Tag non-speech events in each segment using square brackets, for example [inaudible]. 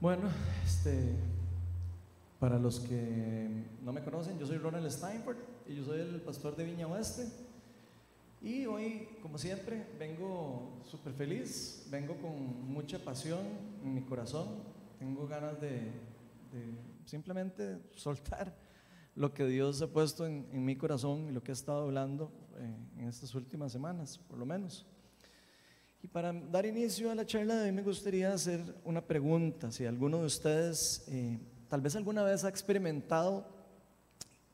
Bueno, este, para los que no me conocen, yo soy Ronald Steinford y yo soy el pastor de Viña Oeste. Y hoy, como siempre, vengo súper feliz, vengo con mucha pasión en mi corazón, tengo ganas de, simplemente soltar lo que Dios ha puesto en, mi corazón y lo que he estado hablando eh, en estas últimas semanas, por lo menos. Y para dar inicio a la charla de hoy me gustaría hacer una pregunta, si alguno de ustedes eh, tal vez alguna vez ha experimentado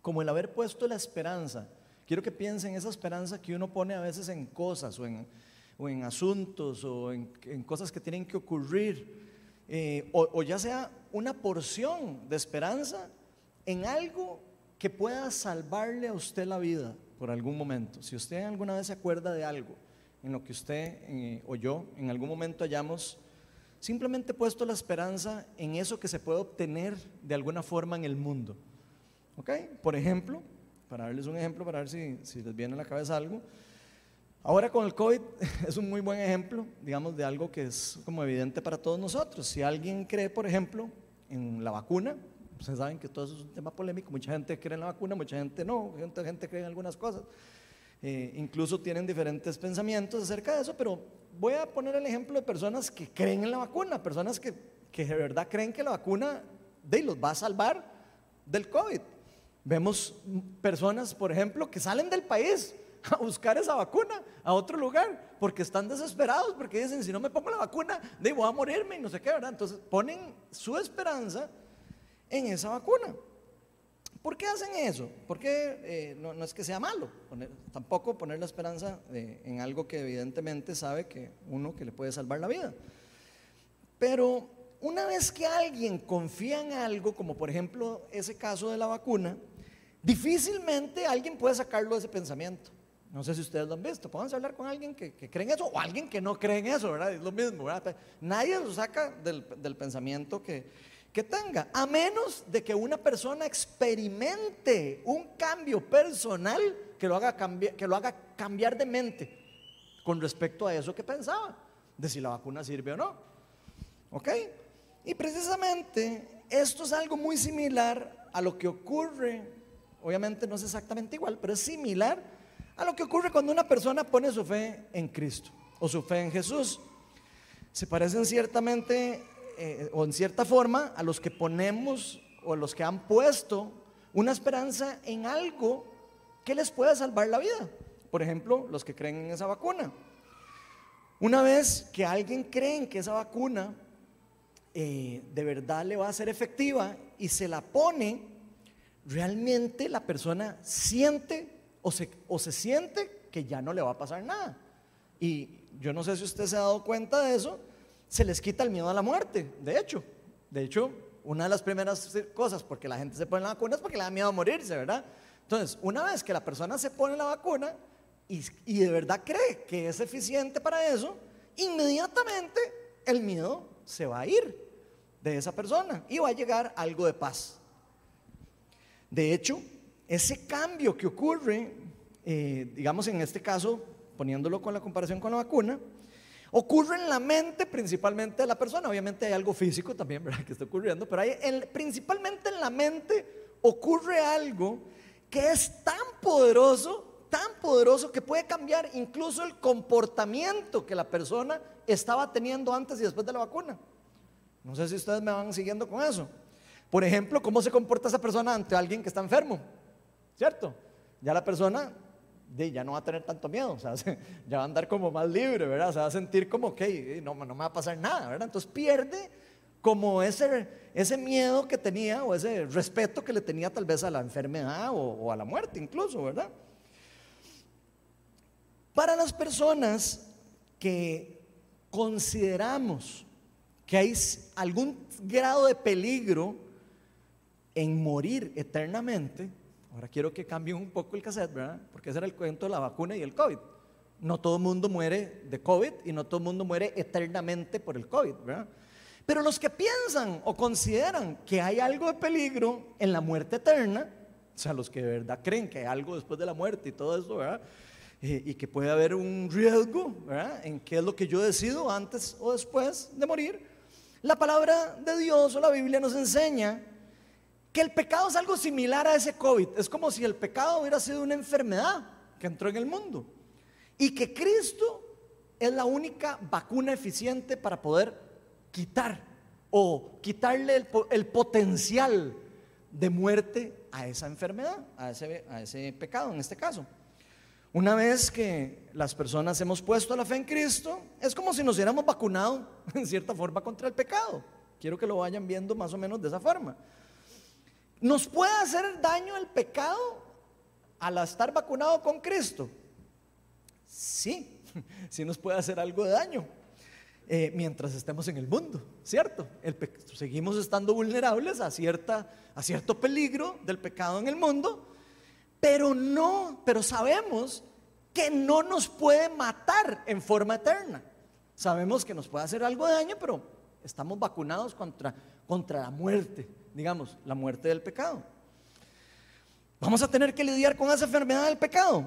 como el haber puesto la esperanza. Quiero que piensen esa esperanza que uno pone a veces en cosas o en, asuntos o en, cosas que tienen que ocurrir, eh, o ya sea una porción de esperanza en algo que pueda salvarle a usted la vida por algún momento. Si usted alguna vez se acuerda de algo en lo que usted eh, o yo en algún momento hayamos simplemente puesto la esperanza en eso que se puede obtener de alguna forma en el mundo. ¿Ok? Por ejemplo, para darles un ejemplo, para ver si, si les viene a la cabeza algo, ahora con el COVID [laughs] es un muy buen ejemplo, digamos, de algo que es como evidente para todos nosotros. Si alguien cree, por ejemplo, en la vacuna, ustedes saben que todo eso es un tema polémico, mucha gente cree en la vacuna, mucha gente no, mucha gente cree en algunas cosas. Eh, incluso tienen diferentes pensamientos acerca de eso, pero voy a poner el ejemplo de personas que creen en la vacuna, personas que, que de verdad creen que la vacuna de, los va a salvar del COVID. Vemos personas, por ejemplo, que salen del país [laughs] a buscar esa vacuna a otro lugar porque están desesperados, porque dicen, si no me pongo la vacuna, de, voy a morirme y no sé qué, ¿verdad? Entonces ponen su esperanza en esa vacuna. ¿Por qué hacen eso? Porque eh, no, es que sea malo, tampoco poner la esperanza en algo que evidentemente sabe que uno que le puede salvar la vida. Pero una vez que alguien confía en algo, como por ejemplo ese caso de la vacuna, difícilmente alguien puede sacarlo de ese pensamiento. No sé si ustedes lo han visto. Podemos hablar con alguien que, cree en eso o alguien que no cree en eso, ¿verdad? Es lo mismo, ¿verdad? Nadie lo saca del, del pensamiento que, que tenga, a menos de que una persona experimente un cambio personal que lo haga cambiar, que lo haga cambiar de mente con respecto a eso que pensaba, de si la vacuna sirve o no. ¿Ok? Y precisamente esto es algo muy similar a lo que ocurre, obviamente no es exactamente igual, pero es similar a lo que ocurre cuando una persona pone su fe en Cristo o su fe en Jesús. Se parecen ciertamente eh, o en cierta forma, a los que ponemos o a los que han puesto una esperanza en algo que les pueda salvar la vida. Por ejemplo, los que creen en esa vacuna. Una vez que alguien cree en que esa vacuna eh, de verdad le va a ser efectiva y se la pone, realmente la persona siente o se, o se siente que ya no le va a pasar nada. Y yo no sé si usted se ha dado cuenta de eso, se les quita el miedo a la muerte, de hecho. De hecho, una de las primeras cosas porque la gente se pone la vacuna es porque le da miedo a morirse, ¿verdad? Entonces, una vez que la persona se pone la vacuna y, y de verdad cree que es eficiente para eso, inmediatamente el miedo se va a ir de esa persona y va a llegar algo de paz. De hecho, ese cambio que ocurre, eh, digamos en este caso, poniéndolo con la comparación con la vacuna, Ocurre en la mente principalmente de la persona. Obviamente hay algo físico también. [laughs] Que está ocurriendo, pero hay, principalmente en la mente ocurre algo que es tan poderoso, tan poderoso que puede cambiar incluso el comportamiento que la persona estaba teniendo antes y después de la vacuna. No sé si ustedes me van siguiendo con eso. Por ejemplo, cómo se comporta esa persona ante alguien que está enfermo, ¿cierto? Ya la persona ya no va a tener tanto miedo, o sea, [laughs] ya va a andar como más libre, ¿verdad? Se va a sentir como que no, no me va a pasar nada, ¿verdad? Entonces pierde como ese, ese miedo que tenía o ese respeto que le tenía tal vez a la enfermedad o, o a la muerte incluso, ¿verdad? Para las personas que consideramos que hay algún grado de peligro en morir eternamente, Ahora quiero que cambie un poco el cassette, ¿verdad? Porque ese era el cuento de la vacuna y el COVID. No todo el mundo muere de COVID y no todo el mundo muere eternamente por el COVID, ¿verdad? Pero los que piensan o consideran que hay algo de peligro en la muerte eterna, o sea, los que de verdad creen que hay algo después de la muerte y todo eso, ¿verdad? Y, y que puede haber un riesgo, ¿verdad? En qué es lo que yo decido antes o después de morir. La palabra de Dios o la Biblia nos enseña que el pecado es algo similar a ese COVID. Es como si el pecado hubiera sido una enfermedad que entró en el mundo. Y que Cristo es la única vacuna eficiente para poder quitar o quitarle el, potencial de muerte a esa enfermedad, a ese, a ese pecado en este caso. Una vez que las personas hemos puesto la fe en Cristo, es como si nos hubiéramos vacunado [laughs] en cierta forma contra el pecado. Quiero que lo vayan viendo más o menos de esa forma. ¿Nos puede hacer daño el pecado al estar vacunado con Cristo? Sí, [laughs] sí nos puede hacer algo de daño eh, mientras estemos en el mundo, ¿cierto? seguimos estando vulnerables a, cierta, a cierto peligro del pecado en el mundo, pero no, pero sabemos que no nos puede matar en forma eterna. Sabemos que nos puede hacer algo de daño, pero estamos vacunados contra, contra la muerte, digamos, la muerte del pecado. Vamos a tener que lidiar con esa enfermedad del pecado,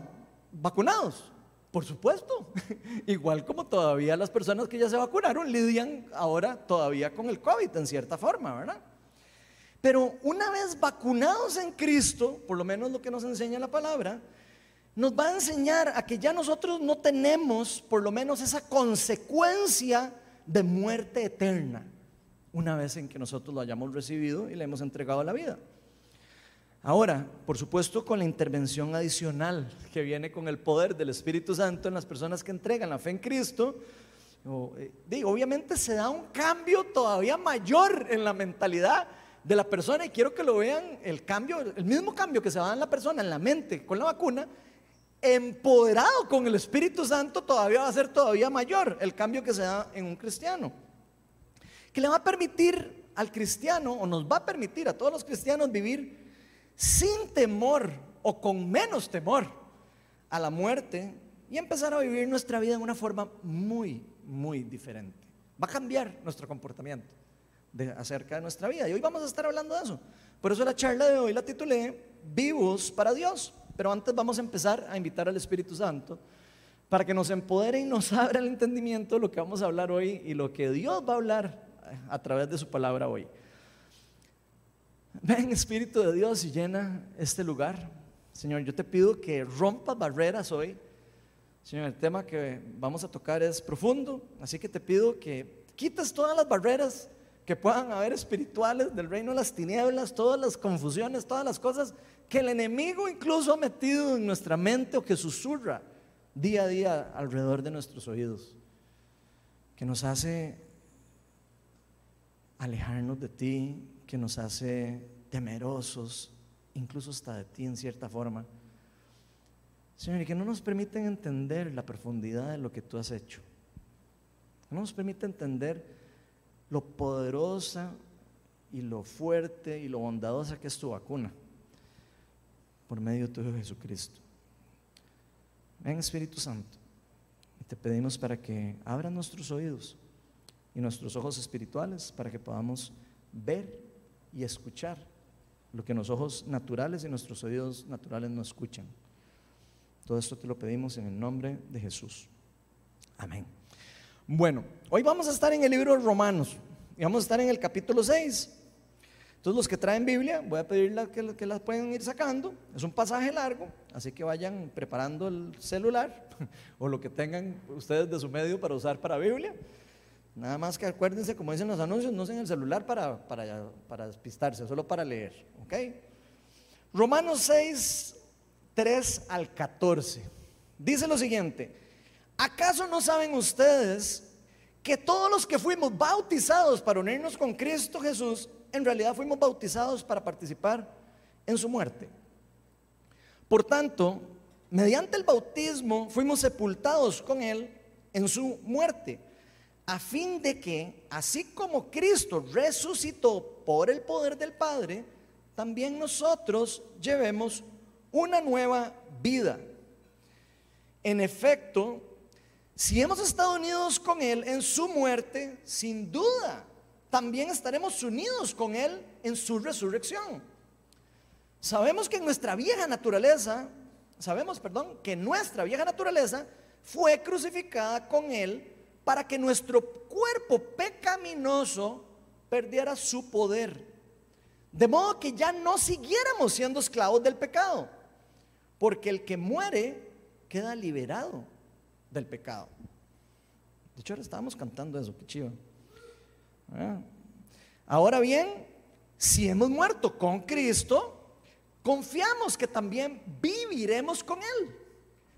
vacunados, por supuesto. [laughs] Igual como todavía las personas que ya se vacunaron lidian ahora todavía con el COVID en cierta forma, ¿verdad? Pero una vez vacunados en Cristo, por lo menos lo que nos enseña la palabra, nos va a enseñar a que ya nosotros no tenemos por lo menos esa consecuencia de muerte eterna, una vez en que nosotros lo hayamos recibido y le hemos entregado la vida. Ahora, por supuesto, con la intervención adicional que viene con el poder del Espíritu Santo en las personas que entregan la fe en Cristo, eh, obviamente se da un cambio todavía mayor en la mentalidad de la persona y quiero que lo vean, el cambio, el mismo cambio que se va en la persona, en la mente con la vacuna, empoderado con el Espíritu Santo todavía va a ser todavía mayor el cambio que se da en un cristiano. Que le va a permitir al cristiano o nos va a permitir a todos los cristianos vivir sin temor o con menos temor a la muerte y empezar a vivir nuestra vida de una forma muy, muy diferente. Va a cambiar nuestro comportamiento de, acerca de nuestra vida. Y hoy vamos a estar hablando de eso. Por eso la charla de hoy la titulé Vivos para Dios. Pero antes vamos a empezar a invitar al Espíritu Santo para que nos empodere y nos [laughs] abra el entendimiento de lo que vamos a hablar hoy y lo que Dios va a hablar a través de su palabra hoy. Ven Espíritu de Dios y llena este lugar. Señor, yo te pido que rompas barreras hoy. Señor, el tema que vamos a tocar es profundo, así que te pido que quites todas las barreras que puedan haber espirituales del reino las tinieblas, todas las confusiones, todas las cosas que el enemigo incluso ha metido en nuestra mente o que susurra día a día alrededor de nuestros oídos, que nos hace alejarnos de ti, que nos hace temerosos, incluso hasta de ti en cierta forma. Señor, y que no nos permiten entender la profundidad de lo que tú has hecho. No nos permite entender lo poderosa y lo fuerte y lo bondadosa que es tu vacuna por medio de tu Hijo Jesucristo. Ven Espíritu Santo, y te pedimos para que abra nuestros oídos y nuestros ojos espirituales para que podamos ver y escuchar lo que los ojos naturales y nuestros oídos naturales no escuchan. Todo esto te lo pedimos en el nombre de Jesús. Amén. Bueno, hoy vamos a estar en el libro de Romanos y vamos a estar en el capítulo 6. Entonces los que traen Biblia, voy a pedirles que, que las puedan ir sacando. Es un pasaje largo, así que vayan preparando el celular [laughs] o lo que tengan ustedes de su medio para usar para Biblia. Nada más que acuérdense, como dicen los anuncios, no usen el celular para, para, para despistarse, solo para leer. ¿ok? Romanos 6, 3 al 14. Dice lo siguiente, ¿acaso no saben ustedes que todos los que fuimos bautizados para unirnos con Cristo Jesús, en realidad fuimos bautizados para participar en su muerte. Por tanto, mediante el bautismo fuimos sepultados con Él en su muerte, a fin de que, así como Cristo resucitó por el poder del Padre, también nosotros llevemos una nueva vida. En efecto, si hemos estado unidos con Él en su muerte, sin duda también estaremos unidos con Él en su resurrección. Sabemos que nuestra vieja naturaleza, sabemos, perdón, que nuestra vieja naturaleza fue crucificada con Él para que nuestro cuerpo pecaminoso perdiera su poder. De modo que ya no siguiéramos siendo esclavos del pecado. Porque el que muere queda liberado del pecado. De hecho, ahora estábamos cantando eso, qué chido. Ah. Ahora bien, si hemos muerto con Cristo, confiamos que también viviremos con Él.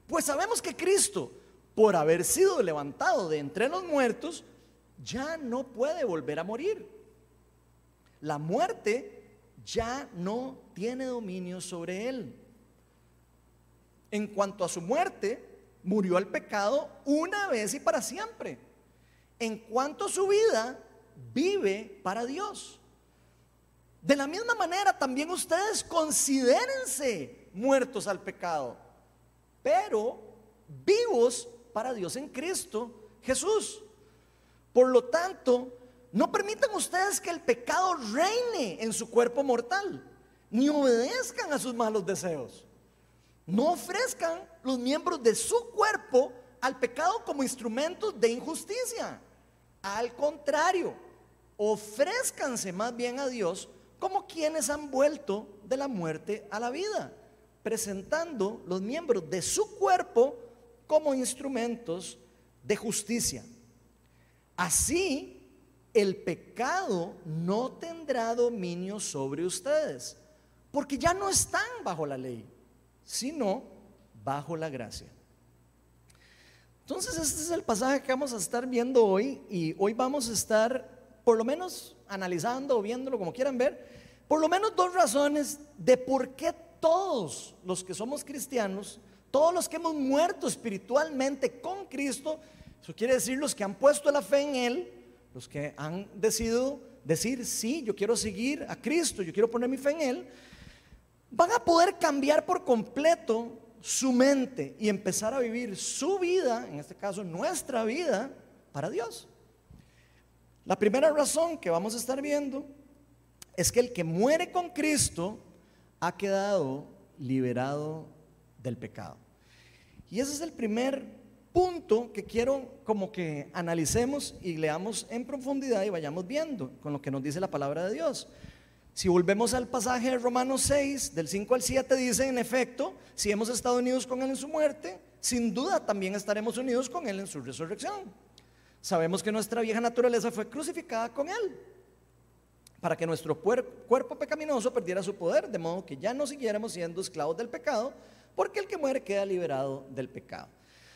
Pues sabemos que Cristo, por haber sido levantado de entre los muertos, ya no puede volver a morir. La muerte ya no tiene dominio sobre Él. En cuanto a su muerte, murió el pecado una vez y para siempre. En cuanto a su vida, vive para Dios. De la misma manera, también ustedes considérense muertos al pecado, pero vivos para Dios en Cristo Jesús. Por lo tanto, no permitan ustedes que el pecado reine en su cuerpo mortal, ni obedezcan a sus malos deseos. No ofrezcan los miembros de su cuerpo al pecado como instrumentos de injusticia. Al contrario, ofrézcanse más bien a Dios como quienes han vuelto de la muerte a la vida, presentando los miembros de su cuerpo como instrumentos de justicia. Así, el pecado no tendrá dominio sobre ustedes, porque ya no están bajo la ley, sino bajo la gracia. Entonces, este es el pasaje que vamos a estar viendo hoy y hoy vamos a estar por lo menos analizando o viéndolo como quieran ver, por lo menos dos razones de por qué todos los que somos cristianos, todos los que hemos muerto espiritualmente con Cristo, eso quiere decir los que han puesto la fe en Él, los que han decidido decir, sí, yo quiero seguir a Cristo, yo quiero poner mi fe en Él, van a poder cambiar por completo su mente y empezar a vivir su vida, en este caso nuestra vida, para Dios. La primera razón que vamos a estar viendo es que el que muere con Cristo ha quedado liberado del pecado. Y ese es el primer punto que quiero como que analicemos y leamos en profundidad y vayamos viendo con lo que nos dice la palabra de Dios. Si volvemos al pasaje de Romanos 6, del 5 al 7, dice, en efecto, si hemos estado unidos con Él en su muerte, sin duda también estaremos unidos con Él en su resurrección. Sabemos que nuestra vieja naturaleza fue crucificada con Él para que nuestro cuerpo pecaminoso perdiera su poder, de modo que ya no siguiéramos siendo esclavos del pecado, porque el que muere queda liberado del pecado.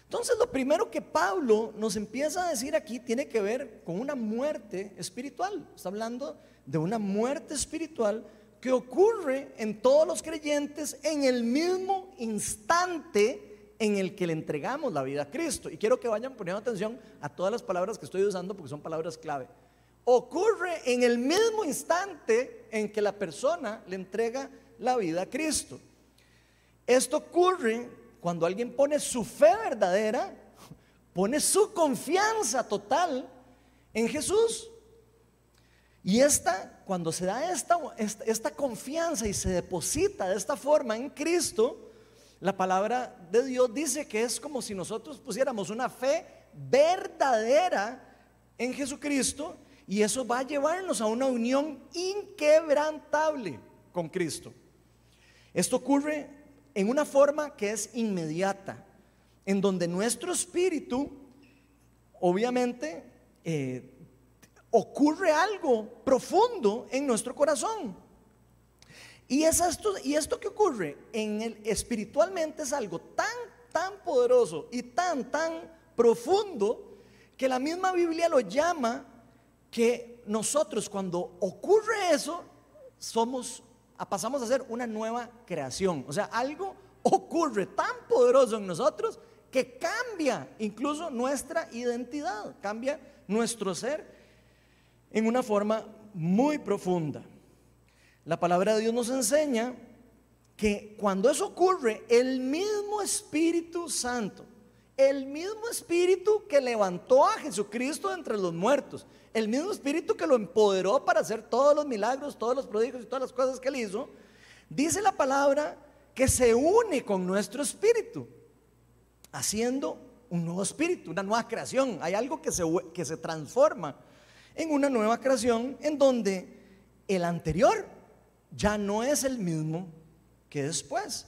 Entonces lo primero que Pablo nos empieza a decir aquí tiene que ver con una muerte espiritual. Está hablando de una muerte espiritual que ocurre en todos los creyentes en el mismo instante en el que le entregamos la vida a Cristo. Y quiero que vayan poniendo atención a todas las palabras que estoy usando porque son palabras clave. Ocurre en el mismo instante en que la persona le entrega la vida a Cristo. Esto ocurre cuando alguien pone su fe verdadera, pone su confianza total en Jesús. Y esta, cuando se da esta, esta, esta confianza y se deposita de esta forma en Cristo, la palabra de Dios dice que es como si nosotros pusiéramos una fe verdadera en Jesucristo y eso va a llevarnos a una unión inquebrantable con Cristo. Esto ocurre en una forma que es inmediata, en donde nuestro espíritu, obviamente, eh, ocurre algo profundo en nuestro corazón. Y, es esto, y esto que ocurre en el espiritualmente es algo tan, tan poderoso y tan, tan profundo que la misma Biblia lo llama que nosotros cuando ocurre eso somos pasamos a ser una nueva creación. O sea, algo ocurre tan poderoso en nosotros que cambia incluso nuestra identidad, cambia nuestro ser en una forma muy profunda. La palabra de Dios nos enseña que cuando eso ocurre, el mismo Espíritu Santo, el mismo Espíritu que levantó a Jesucristo entre los muertos, el mismo Espíritu que lo empoderó para hacer todos los milagros, todos los prodigios y todas las cosas que él hizo, dice la palabra que se une con nuestro Espíritu, haciendo un nuevo espíritu, una nueva creación. Hay algo que se, que se transforma en una nueva creación en donde el anterior ya no es el mismo que después.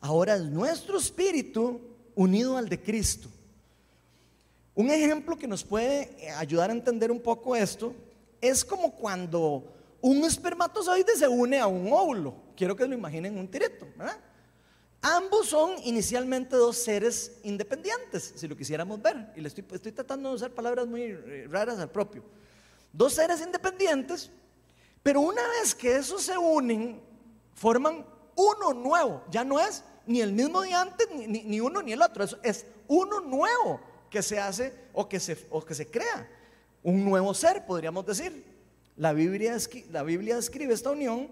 Ahora es nuestro espíritu unido al de Cristo. Un ejemplo que nos puede ayudar a entender un poco esto es como cuando un espermatozoide se une a un óvulo. Quiero que lo imaginen un ¿verdad? Ambos son inicialmente dos seres independientes, si lo quisiéramos ver. Y le estoy, estoy tratando de usar palabras muy eh, raras al propio. Dos seres independientes, pero una vez que esos se unen, forman uno nuevo. Ya no es ni el mismo de antes, ni, uno ni el otro. Es, es, uno nuevo que se hace o que se, crea. Un nuevo ser, podríamos decir. La Biblia, la describe esta unión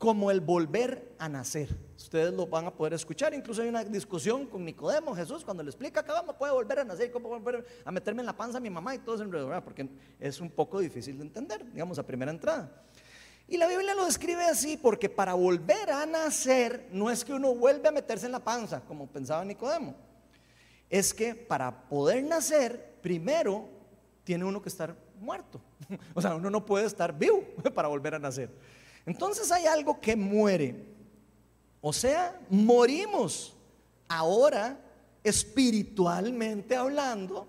como el volver a nacer. Ustedes lo van a poder escuchar. Incluso hay una discusión con Nicodemo, Jesús, cuando le explica que vamos, puede volver a nacer, cómo volver a meterme en la panza a mi mamá y todo eso en porque es un poco difícil de entender, digamos, a primera entrada. Y la Biblia lo describe así porque para volver a nacer no es que uno vuelve a meterse en la panza, como pensaba Nicodemo. Es que para poder nacer, primero tiene uno que estar muerto. [laughs] O sea, uno no puede estar vivo [laughs] para volver a nacer. Entonces hay algo que muere. O sea, morimos ahora espiritualmente hablando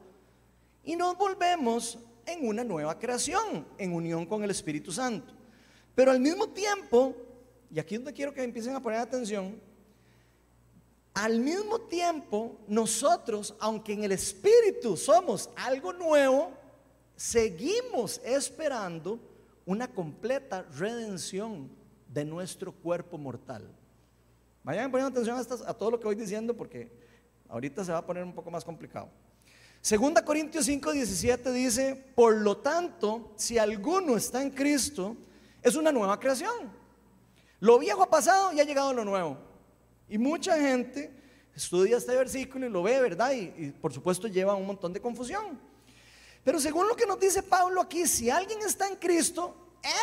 y nos volvemos en una nueva creación, en unión con el Espíritu Santo. Pero al mismo tiempo, y aquí es donde quiero que empiecen a poner atención, al mismo tiempo nosotros, aunque en el Espíritu somos algo nuevo, seguimos esperando una completa redención de nuestro cuerpo mortal. Vayan poniendo atención a, a todo lo que voy diciendo porque ahorita se va a poner un poco más complicado. Segunda Corintios 5, 17 dice, por lo tanto, si alguno está en Cristo, es una nueva creación. Lo viejo ha pasado y ha llegado lo nuevo. Y mucha gente estudia este versículo y lo ve, ¿verdad? Y, por supuesto lleva un montón de confusión. Pero según lo que nos dice Pablo aquí, si alguien está en Cristo,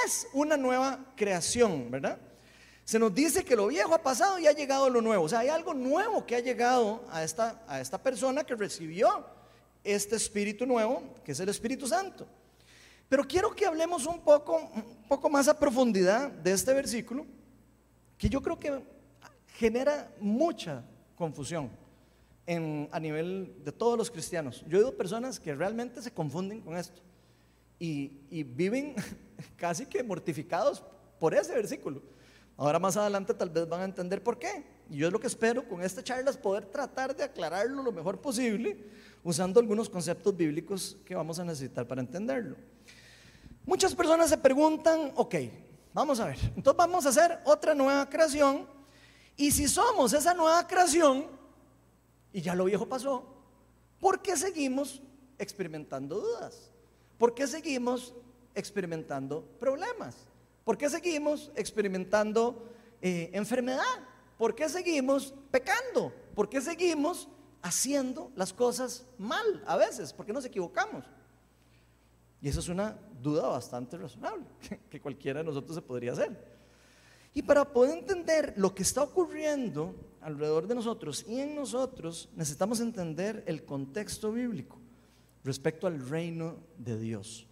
es una nueva creación, ¿verdad? Se nos dice que lo viejo ha pasado y ha llegado lo nuevo. O sea, hay algo nuevo que ha llegado a esta, a esta persona que recibió este espíritu nuevo, que es el Espíritu Santo. Pero quiero que hablemos un poco, un poco más a profundidad de este versículo, que yo creo que genera mucha confusión a nivel de todos los cristianos. Yo he oído personas que realmente se confunden con esto y, y viven [laughs] casi que mortificados por ese versículo. Ahora más adelante tal vez van a entender por qué. Y yo es lo que espero con esta charla es poder tratar de aclararlo lo mejor posible usando algunos conceptos bíblicos que vamos a necesitar para entenderlo. Muchas personas se preguntan, ok, vamos a ver, entonces vamos a hacer otra nueva creación y si somos esa nueva creación y ya lo viejo pasó, ¿por qué seguimos experimentando dudas? ¿Por qué seguimos experimentando problemas? ¿Por qué seguimos experimentando eh, enfermedad? ¿Por qué seguimos pecando? ¿Por qué seguimos haciendo las cosas mal a veces? ¿Por qué nos equivocamos? Y eso es una duda bastante razonable, [laughs] que cualquiera de nosotros se podría hacer. Y para poder entender lo que está ocurriendo alrededor de nosotros y en nosotros, necesitamos entender el contexto bíblico respecto al reino de Dios.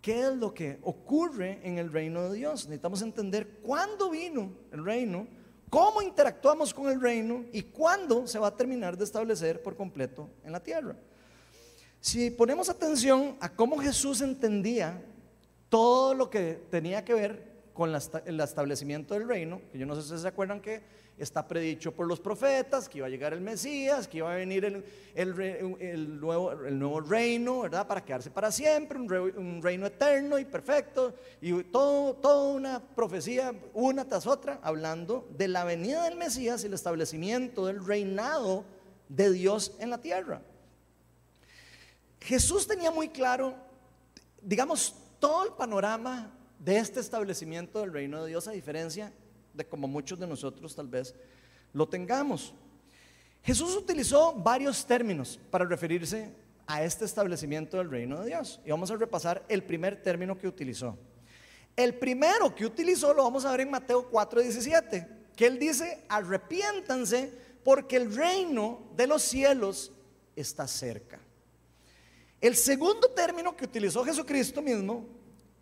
¿Qué es lo que ocurre en el reino de Dios? Necesitamos entender cuándo vino el reino, cómo interactuamos con el reino y cuándo se va a terminar de establecer por completo en la tierra. Si ponemos atención a cómo Jesús entendía todo lo que tenía que ver con el establecimiento del reino, que yo no sé si se acuerdan que está predicho por los profetas, que iba a llegar el Mesías, que iba a venir el, nuevo, reino, ¿verdad? Para quedarse para siempre, un, reino eterno y perfecto, y todo, toda una profecía, una tras otra, hablando de la venida del Mesías y el establecimiento del reinado de Dios en la tierra. Jesús tenía muy claro, digamos, todo el panorama de este establecimiento del reino de Dios, a diferencia de como muchos de nosotros tal vez lo tengamos. Jesús utilizó varios términos para referirse a este establecimiento del reino de Dios. Y vamos a repasar el primer término que utilizó. El primero que utilizó lo vamos a ver en Mateo 4:17, que él dice, arrepiéntanse porque el reino de los cielos está cerca. El segundo término que utilizó Jesucristo mismo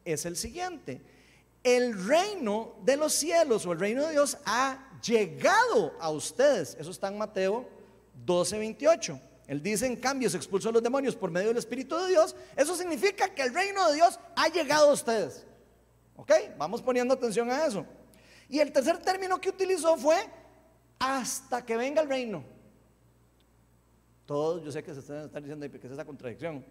es el siguiente. El reino de los cielos o el reino de Dios ha llegado a ustedes. Eso está en Mateo 12, 28. Él dice, en cambio, se expulsó a los demonios por medio del Espíritu de Dios. Eso significa que el reino de Dios ha llegado a ustedes. ¿Ok? Vamos poniendo atención a eso. Y el tercer término que utilizó fue hasta que venga el reino. Todos, yo sé que se están, diciendo que es esa contradicción.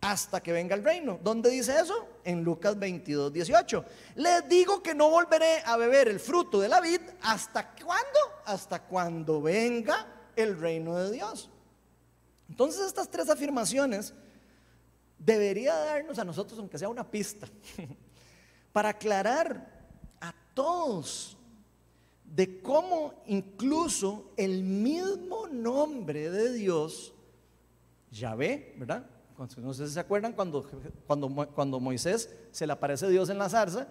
Hasta que venga el reino. ¿Dónde dice eso? En Lucas 22, 18. Les digo que no volveré a beber el fruto de la vid. ¿Hasta cuándo? Hasta cuando venga el reino de Dios. Entonces estas tres afirmaciones debería darnos a nosotros, aunque sea una pista, [laughs] para aclarar a todos de cómo incluso el mismo nombre de Dios, Yahvé, ¿verdad? No sé si se acuerdan cuando, cuando, cuando Moisés se le aparece Dios en la zarza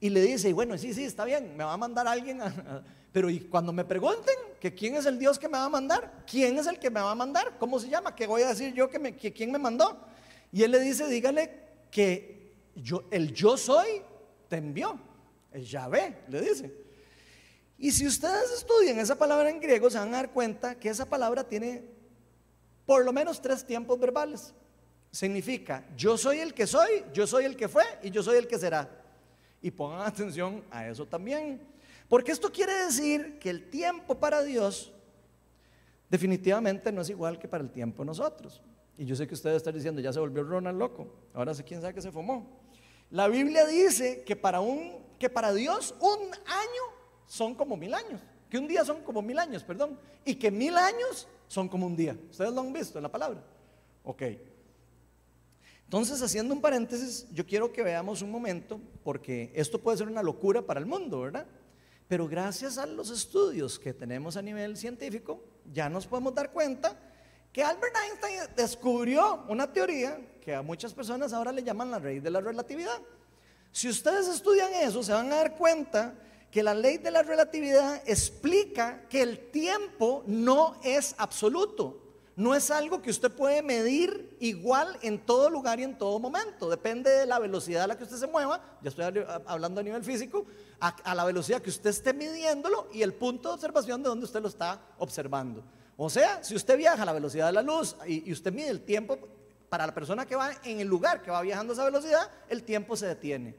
y le dice, bueno, sí, sí, está bien, me va a mandar alguien, pero y cuando me pregunten que quién es el Dios que me va a mandar, quién es el que me va a mandar, cómo se llama, qué voy a decir yo que, me, que quién me mandó. Y él le dice, dígale que yo, el yo soy te envió, el Yahvé, le dice. Y si ustedes estudian esa palabra en griego, se van a dar cuenta que esa palabra tiene por lo menos tres tiempos verbales. Significa, yo soy el que soy, yo soy el que fue y yo soy el que será. Y pongan atención a eso también. Porque esto quiere decir que el tiempo para Dios definitivamente no es igual que para el tiempo nosotros. Y yo sé que ustedes están diciendo, ya se volvió Ronald loco. Ahora sé quién sabe que se fumó. La Biblia dice que para, un, que para Dios un año son como mil años, que un día son como mil años, perdón, y que mil años son como un día. ¿Ustedes lo han visto en la palabra? Ok. Entonces, haciendo un paréntesis, yo quiero que veamos un momento, porque esto puede ser una locura para el mundo, ¿verdad? Pero gracias a los estudios que tenemos a nivel científico, ya nos podemos dar cuenta que Albert Einstein descubrió una teoría que a muchas personas ahora le llaman la ley de la relatividad. Si ustedes estudian eso, se van a dar cuenta que la ley de la relatividad explica que el tiempo no es absoluto. No es algo que usted puede medir igual en todo lugar y en todo momento. Depende de la velocidad a la que usted se mueva. Ya estoy hablando a nivel físico. A, la velocidad que usted esté midiéndolo y el punto de observación de donde usted lo está observando. O sea, si usted viaja a la velocidad de la luz y, y usted mide el tiempo para la persona que va en el lugar que va viajando a esa velocidad, el tiempo se detiene.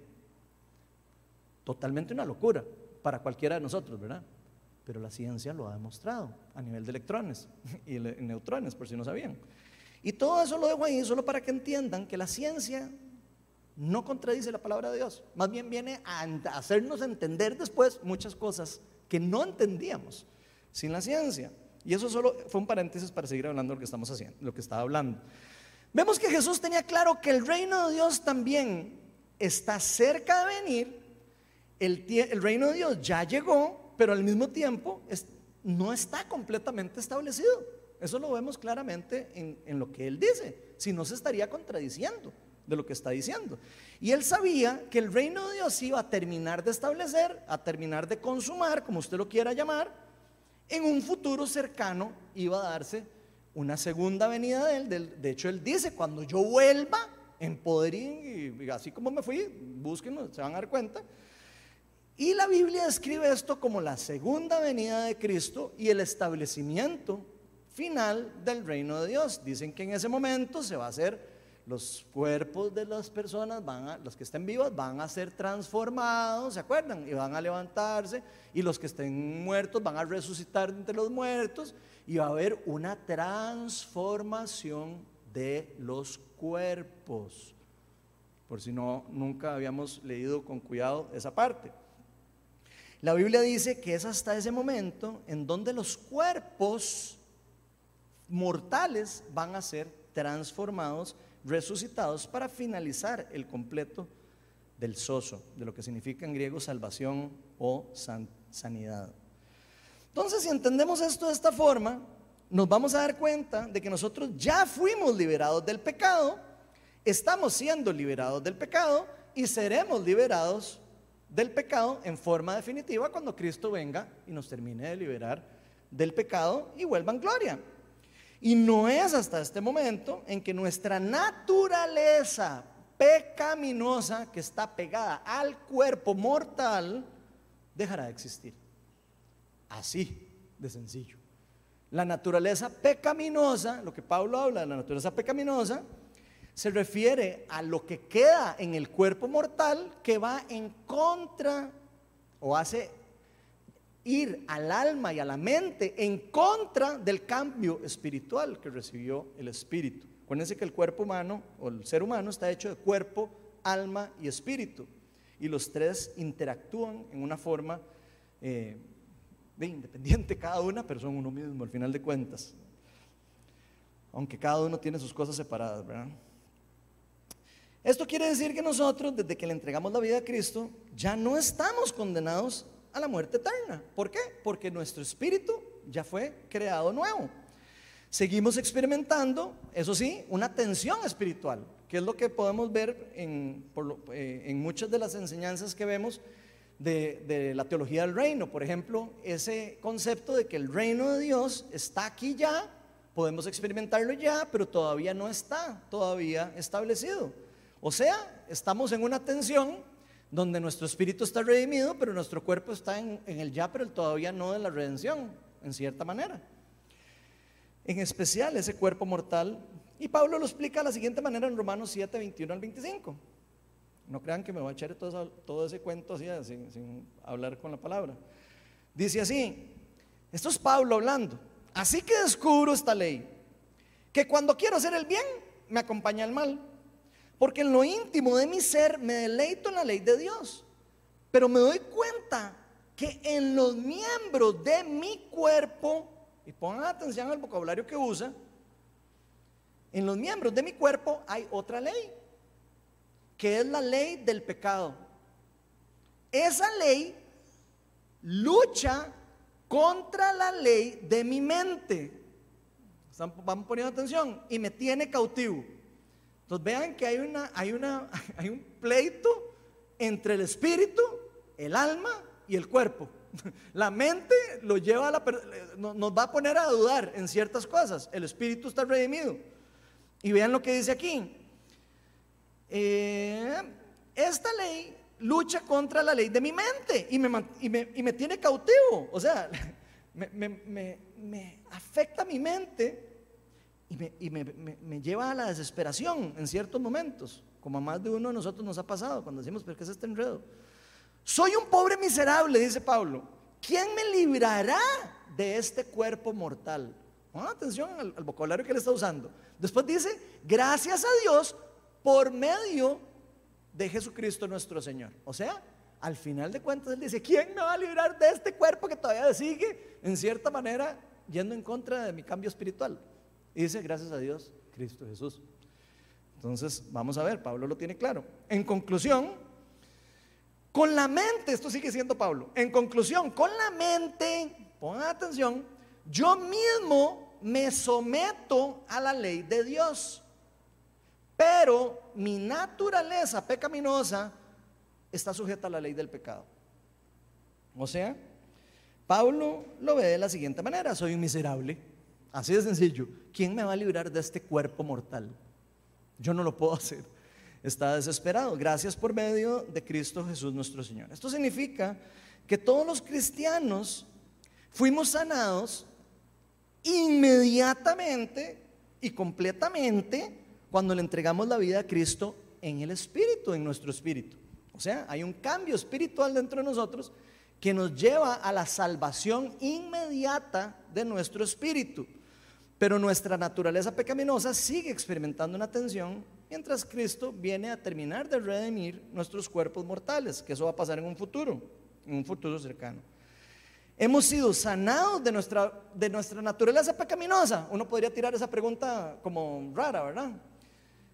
Totalmente una locura para cualquiera de nosotros, ¿verdad? Pero la ciencia lo ha demostrado a nivel de electrones [laughs] y neutrones, por si no sabían. Y todo eso lo dejo ahí solo para que entiendan que la ciencia no contradice la palabra de Dios, más bien viene a hacernos entender después muchas cosas que no entendíamos sin la ciencia. Y eso solo fue un paréntesis para seguir hablando de lo que estamos haciendo, lo que estaba hablando. Vemos que Jesús tenía claro que el reino de Dios también está cerca de venir el, reino de Dios ya llegó, pero al mismo tiempo no está completamente establecido. Eso lo vemos claramente en, lo que él dice. Si no, se estaría contradiciendo de lo que está diciendo. Y él sabía que el reino de Dios iba a terminar de establecer, a terminar de consumar, como usted lo quiera llamar, en un futuro cercano iba a darse una segunda venida de él. De hecho, él dice, cuando yo vuelva en poder y así como me fui, búsquenlo, se van a dar cuenta, y la Biblia describe esto como la segunda venida de Cristo y el establecimiento final del reino de Dios. Dicen que en ese momento se va a hacer los cuerpos de las personas, van a, los que estén vivos, van a ser transformados, ¿se acuerdan? Y van a levantarse, y los que estén muertos van a resucitar entre los muertos, y va a haber una transformación de los cuerpos. Por si no, nunca habíamos leído con cuidado esa parte. La Biblia dice que es hasta ese momento en donde los cuerpos mortales van a ser transformados, resucitados para finalizar el completo del soso, de lo que significa en griego salvación o sanidad. Entonces, si entendemos esto de esta forma, nos vamos a dar cuenta de que nosotros ya fuimos liberados del pecado, estamos siendo liberados del pecado y seremos liberados del pecado en forma definitiva cuando Cristo venga y nos termine de liberar del pecado y vuelva en gloria. Y no es hasta este momento en que nuestra naturaleza pecaminosa que está pegada al cuerpo mortal dejará de existir. Así de sencillo. La naturaleza pecaminosa, lo que Pablo habla de la naturaleza pecaminosa, se refiere a lo que queda en el cuerpo mortal que va en contra o hace ir al alma y a la mente en contra del cambio espiritual que recibió el espíritu. Acuérdense que el cuerpo humano o el ser humano está hecho de cuerpo, alma y espíritu. Y los tres interactúan en una forma eh, independiente cada una, pero son uno mismo al final de cuentas. Aunque cada uno tiene sus cosas separadas, ¿verdad? Esto quiere decir que nosotros, desde que le entregamos la vida a Cristo, ya no estamos condenados a la muerte eterna. ¿Por qué? Porque nuestro espíritu ya fue creado nuevo. Seguimos experimentando, eso sí, una tensión espiritual, que es lo que podemos ver en, eh, muchas de las enseñanzas que vemos de, de, la teología del reino. Por ejemplo, ese concepto de que el reino de Dios está aquí ya, podemos experimentarlo ya, pero todavía no está todavía establecido. O sea, estamos en una tensión donde nuestro espíritu está redimido, pero nuestro cuerpo está en, el ya, pero todavía no en la redención, en cierta manera en especial ese cuerpo mortal. Y Pablo lo explica de la siguiente manera en Romanos 7, 21 al 25. No crean que me voy a echar todo, ese cuento así, sin, sin hablar con la palabra. Dice así, esto es Pablo hablando. Así que descubro esta ley, que cuando quiero hacer el bien, me acompaña el mal. Porque en lo íntimo de mi ser me deleito en la ley de Dios. Pero me doy cuenta que en los miembros de mi cuerpo y pongan atención al vocabulario que usa, en los miembros de mi cuerpo hay otra ley, que es la ley del pecado. Esa ley lucha contra la ley de mi mente. ¿Están, van poniendo atención y me tiene cautivo. Entonces vean que hay, una, hay, una, [laughs] hay un pleito entre el espíritu, el alma y el cuerpo. [laughs] La mente lo lleva a la, nos va a poner a dudar en ciertas cosas. El espíritu está redimido. Y vean lo que dice aquí. Eh, esta ley lucha contra la ley de mi mente y me, y me, tiene cautivo. O sea, [laughs] me, afecta mi mente y, me, lleva a la desesperación en ciertos momentos, como a más de uno de nosotros nos ha pasado cuando decimos, pero ¿qué es este enredo? Soy un pobre miserable, dice Pablo. ¿Quién me librará de este cuerpo mortal? Pongan atención al, vocabulario que él está usando. Después dice, gracias a Dios por medio de Jesucristo nuestro Señor. O sea, al final de cuentas él dice, ¿quién me va a librar de este cuerpo que todavía sigue, en cierta manera, yendo en contra de mi cambio espiritual? Y dice, gracias a Dios, Cristo Jesús. Entonces, vamos a ver, Pablo lo tiene claro. En conclusión, con la mente, esto sigue siendo Pablo. En conclusión, con la mente, pongan atención, yo mismo me someto a la ley de Dios. Pero mi naturaleza pecaminosa está sujeta a la ley del pecado. O sea, Pablo lo ve de la siguiente manera, soy un miserable. Así de sencillo. ¿Quién me va a librar de este cuerpo mortal? Yo no lo puedo [laughs] hacer está desesperado. Gracias por medio de Cristo Jesús nuestro Señor. Esto significa que todos los cristianos fuimos sanados inmediatamente y completamente cuando le entregamos la vida a Cristo en el Espíritu, en nuestro Espíritu. O sea, hay un cambio espiritual dentro de nosotros que nos lleva a la salvación inmediata de nuestro espíritu. Pero nuestra naturaleza pecaminosa sigue experimentando una tensión mientras Cristo viene a terminar de redimir nuestros cuerpos mortales, que eso va a pasar en un futuro, en un futuro cercano. Hemos sido sanados de nuestra, de nuestra naturaleza pecaminosa. Uno podría tirar esa pregunta como rara, ¿verdad?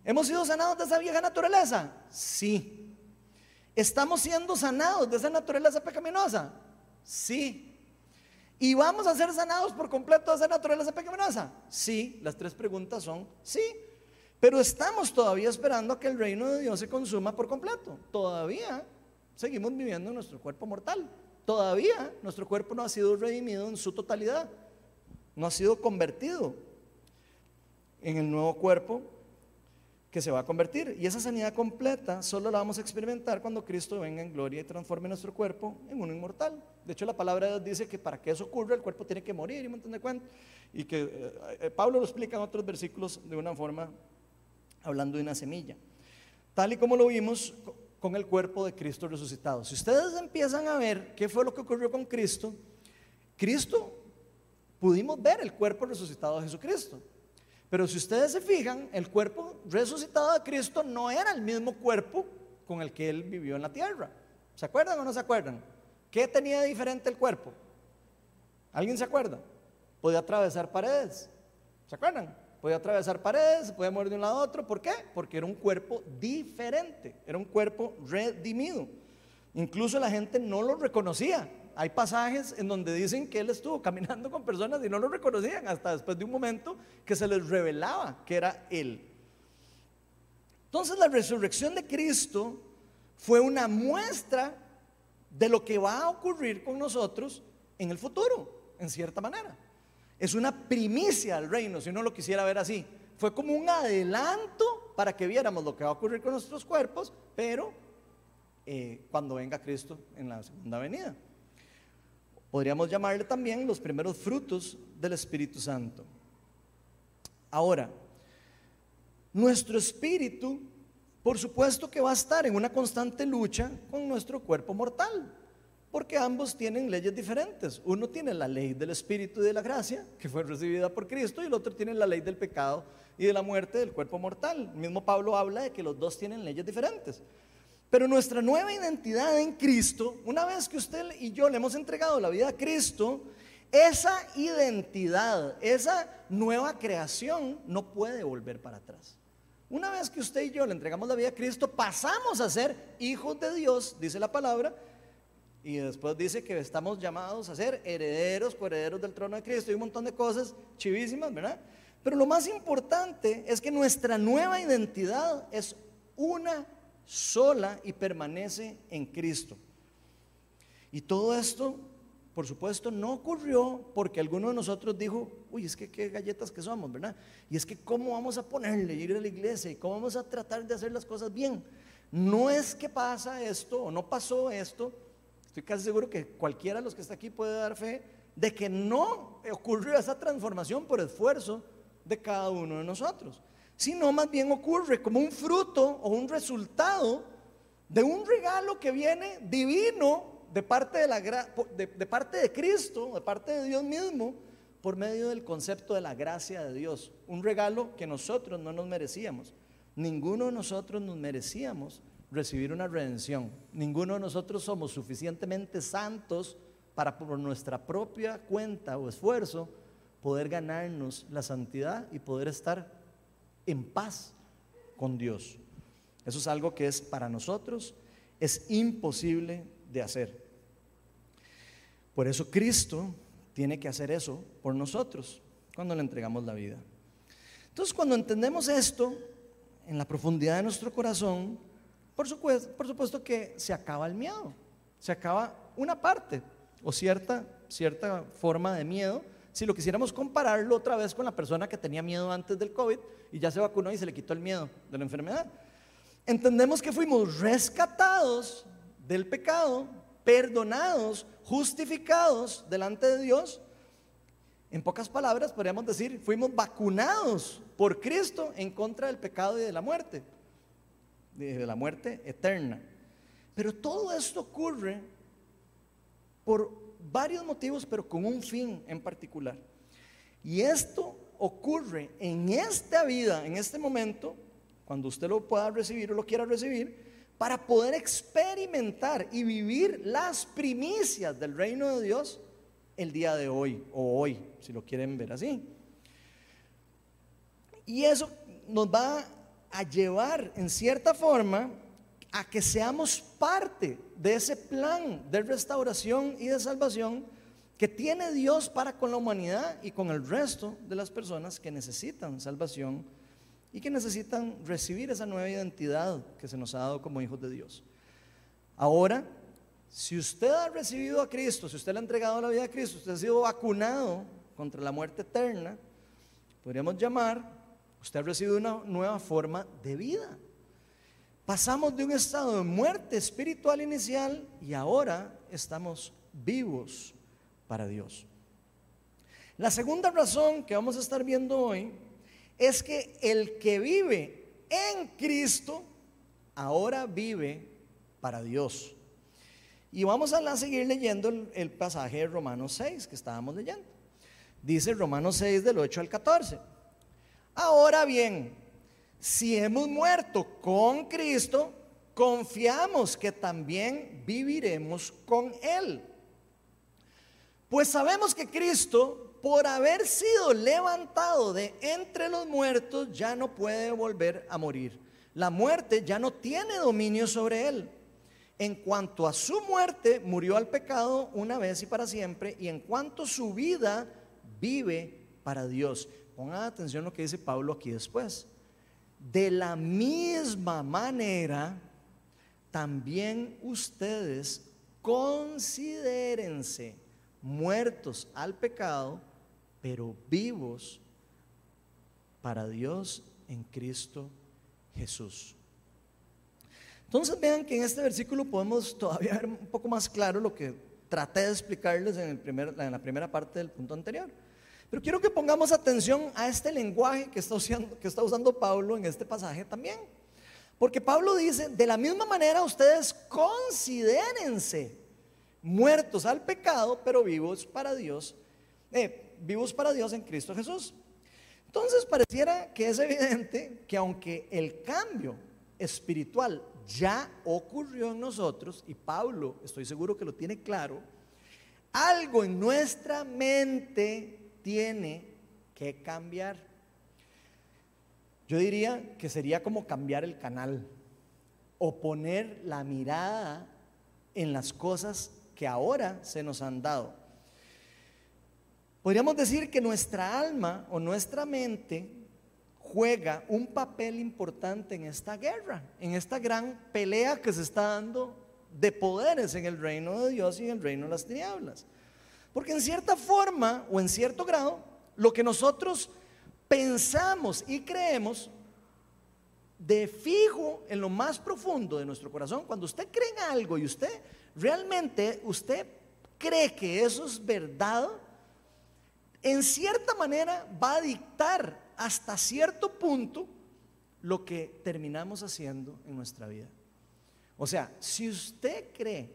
¿Hemos sido sanados de esa vieja naturaleza? Sí. ¿Estamos siendo sanados de esa naturaleza pecaminosa? Sí. ¿Y vamos a ser sanados por completo de esa naturaleza pecaminosa? Sí. Las tres preguntas son sí. Pero estamos todavía esperando a que el reino de Dios se consuma por completo. Todavía seguimos viviendo en nuestro cuerpo mortal. Todavía nuestro cuerpo no ha sido redimido en su totalidad. No ha sido convertido. en el nuevo cuerpo que se va a convertir. Y esa sanidad completa solo la vamos a experimentar cuando Cristo venga en gloria y transforme nuestro cuerpo en uno inmortal. De hecho, la palabra de Dios dice que para que eso ocurra, el cuerpo tiene que morir y un montón de cuentos. Y que eh, eh, Pablo lo explica en otros versículos de una forma hablando de una semilla. Tal y como lo vimos con el cuerpo de Cristo resucitado. Si ustedes empiezan a ver qué fue lo que ocurrió con Cristo, Cristo, pudimos ver el cuerpo resucitado de Jesucristo. Pero si ustedes se fijan, el cuerpo resucitado de Cristo no era el mismo cuerpo con el que él vivió en la tierra. ¿Se acuerdan o no se acuerdan? ¿Qué tenía de diferente el cuerpo? ¿Alguien se acuerda? Podía atravesar paredes. ¿Se acuerdan? Podía atravesar paredes, podía mover de un lado a otro. ¿Por qué? Porque era un cuerpo diferente, era un cuerpo redimido. Incluso la gente no lo reconocía. Hay pasajes en donde dicen que él estuvo caminando con personas y no lo reconocían hasta después de un momento que se les revelaba que era él. Entonces la resurrección de Cristo fue una muestra de lo que va a ocurrir con nosotros en el futuro, en cierta manera. Es una primicia al reino, si uno lo quisiera ver así. Fue como un adelanto para que viéramos lo que va a ocurrir con nuestros cuerpos, pero eh, cuando venga Cristo en la segunda venida. Podríamos llamarle también los primeros frutos del Espíritu Santo. Ahora, nuestro espíritu, por supuesto que va a estar en una constante lucha con nuestro cuerpo mortal porque ambos tienen leyes diferentes. Uno tiene la ley del Espíritu y de la gracia, que fue recibida por Cristo, y el otro tiene la ley del pecado y de la muerte del cuerpo mortal. El mismo Pablo habla de que los dos tienen leyes diferentes. Pero nuestra nueva identidad en Cristo, una vez que usted y yo le hemos entregado la vida a Cristo, esa identidad, esa nueva creación no puede volver para atrás. Una vez que usted y yo le entregamos la vida a Cristo, pasamos a ser hijos de Dios, dice la palabra, y después dice que estamos llamados a ser herederos, coherederos del trono de Cristo y un montón de cosas chivísimas, ¿verdad? Pero lo más importante es que nuestra nueva identidad es una sola y permanece en Cristo. Y todo esto, por supuesto, no ocurrió porque alguno de nosotros dijo, uy, es que qué galletas que somos, ¿verdad? Y es que cómo vamos a ponerle, ir a la iglesia y cómo vamos a tratar de hacer las cosas bien. No es que pasa esto o no pasó esto Estoy casi seguro que cualquiera de los que está aquí puede dar fe de que no ocurrió esa transformación por esfuerzo de cada uno de nosotros, sino más bien ocurre como un fruto o un resultado de un regalo que viene divino de parte de, la, de, de parte de Cristo, de parte de Dios mismo, por medio del concepto de la gracia de Dios, un regalo que nosotros no nos merecíamos. Ninguno de nosotros nos merecíamos recibir una redención. Ninguno de nosotros somos suficientemente santos para por nuestra propia cuenta o esfuerzo poder ganarnos la santidad y poder estar en paz con Dios. Eso es algo que es para nosotros es imposible de hacer. Por eso Cristo tiene que hacer eso por nosotros cuando le entregamos la vida. Entonces, cuando entendemos esto en la profundidad de nuestro corazón, por supuesto, por supuesto que se acaba el miedo, se acaba una parte o cierta, cierta forma de miedo. Si lo quisiéramos compararlo otra vez con la persona que tenía miedo antes del COVID y ya se vacunó y se le quitó el miedo de la enfermedad. Entendemos que fuimos rescatados del pecado, perdonados, justificados delante de Dios. En pocas palabras, podríamos decir, fuimos vacunados por Cristo en contra del pecado y de la muerte de la muerte eterna. Pero todo esto ocurre por varios motivos, pero con un fin en particular. Y esto ocurre en esta vida, en este momento, cuando usted lo pueda recibir o lo quiera recibir, para poder experimentar y vivir las primicias del reino de Dios el día de hoy, o hoy, si lo quieren ver así. Y eso nos va a llevar en cierta forma a que seamos parte de ese plan de restauración y de salvación que tiene Dios para con la humanidad y con el resto de las personas que necesitan salvación y que necesitan recibir esa nueva identidad que se nos ha dado como hijos de Dios. Ahora, si usted ha recibido a Cristo, si usted le ha entregado la vida a Cristo, usted ha sido vacunado contra la muerte eterna, podríamos llamar Usted ha recibido una nueva forma de vida. Pasamos de un estado de muerte espiritual inicial y ahora estamos vivos para Dios. La segunda razón que vamos a estar viendo hoy es que el que vive en Cristo ahora vive para Dios. Y vamos a seguir leyendo el, pasaje de Romanos 6 que estábamos leyendo. Dice Romanos 6 del 8 al 14. Ahora bien, si hemos muerto con Cristo, confiamos que también viviremos con Él. Pues sabemos que Cristo, por haber sido levantado de entre los muertos, ya no puede volver a morir. La muerte ya no tiene dominio sobre Él. En cuanto a su muerte, murió al pecado una vez y para siempre, y en cuanto a su vida, vive para Dios. Pongan atención lo que dice Pablo aquí después. De la misma manera, también ustedes considérense muertos al pecado, pero vivos para Dios en Cristo Jesús. Entonces vean que en este versículo podemos todavía ver un poco más claro lo que traté de explicarles en, el primer, en la primera parte del punto anterior. Pero quiero que pongamos atención a este lenguaje que está, usando, Pablo en este pasaje también. Porque Pablo dice, de la misma manera ustedes considérense muertos al pecado, pero vivos para Dios, eh, vivos para Dios en Cristo Jesús. Entonces pareciera que es evidente que aunque el cambio espiritual ya ocurrió en nosotros, y Pablo estoy seguro que lo tiene claro, algo en nuestra mente tiene que cambiar. Yo diría que sería como cambiar el canal o poner la mirada en las cosas que ahora se nos han dado. Podríamos decir que nuestra alma o nuestra mente juega un papel importante en esta guerra, en esta gran pelea que se está dando de poderes en el reino de Dios y en el reino de las tinieblas. Porque en cierta forma o en cierto grado, lo que nosotros pensamos y creemos de fijo en lo más profundo de nuestro corazón, cuando usted cree en algo y usted realmente, usted cree que eso es verdad, en cierta manera va a dictar hasta cierto punto lo que terminamos haciendo en nuestra vida. O sea, si usted cree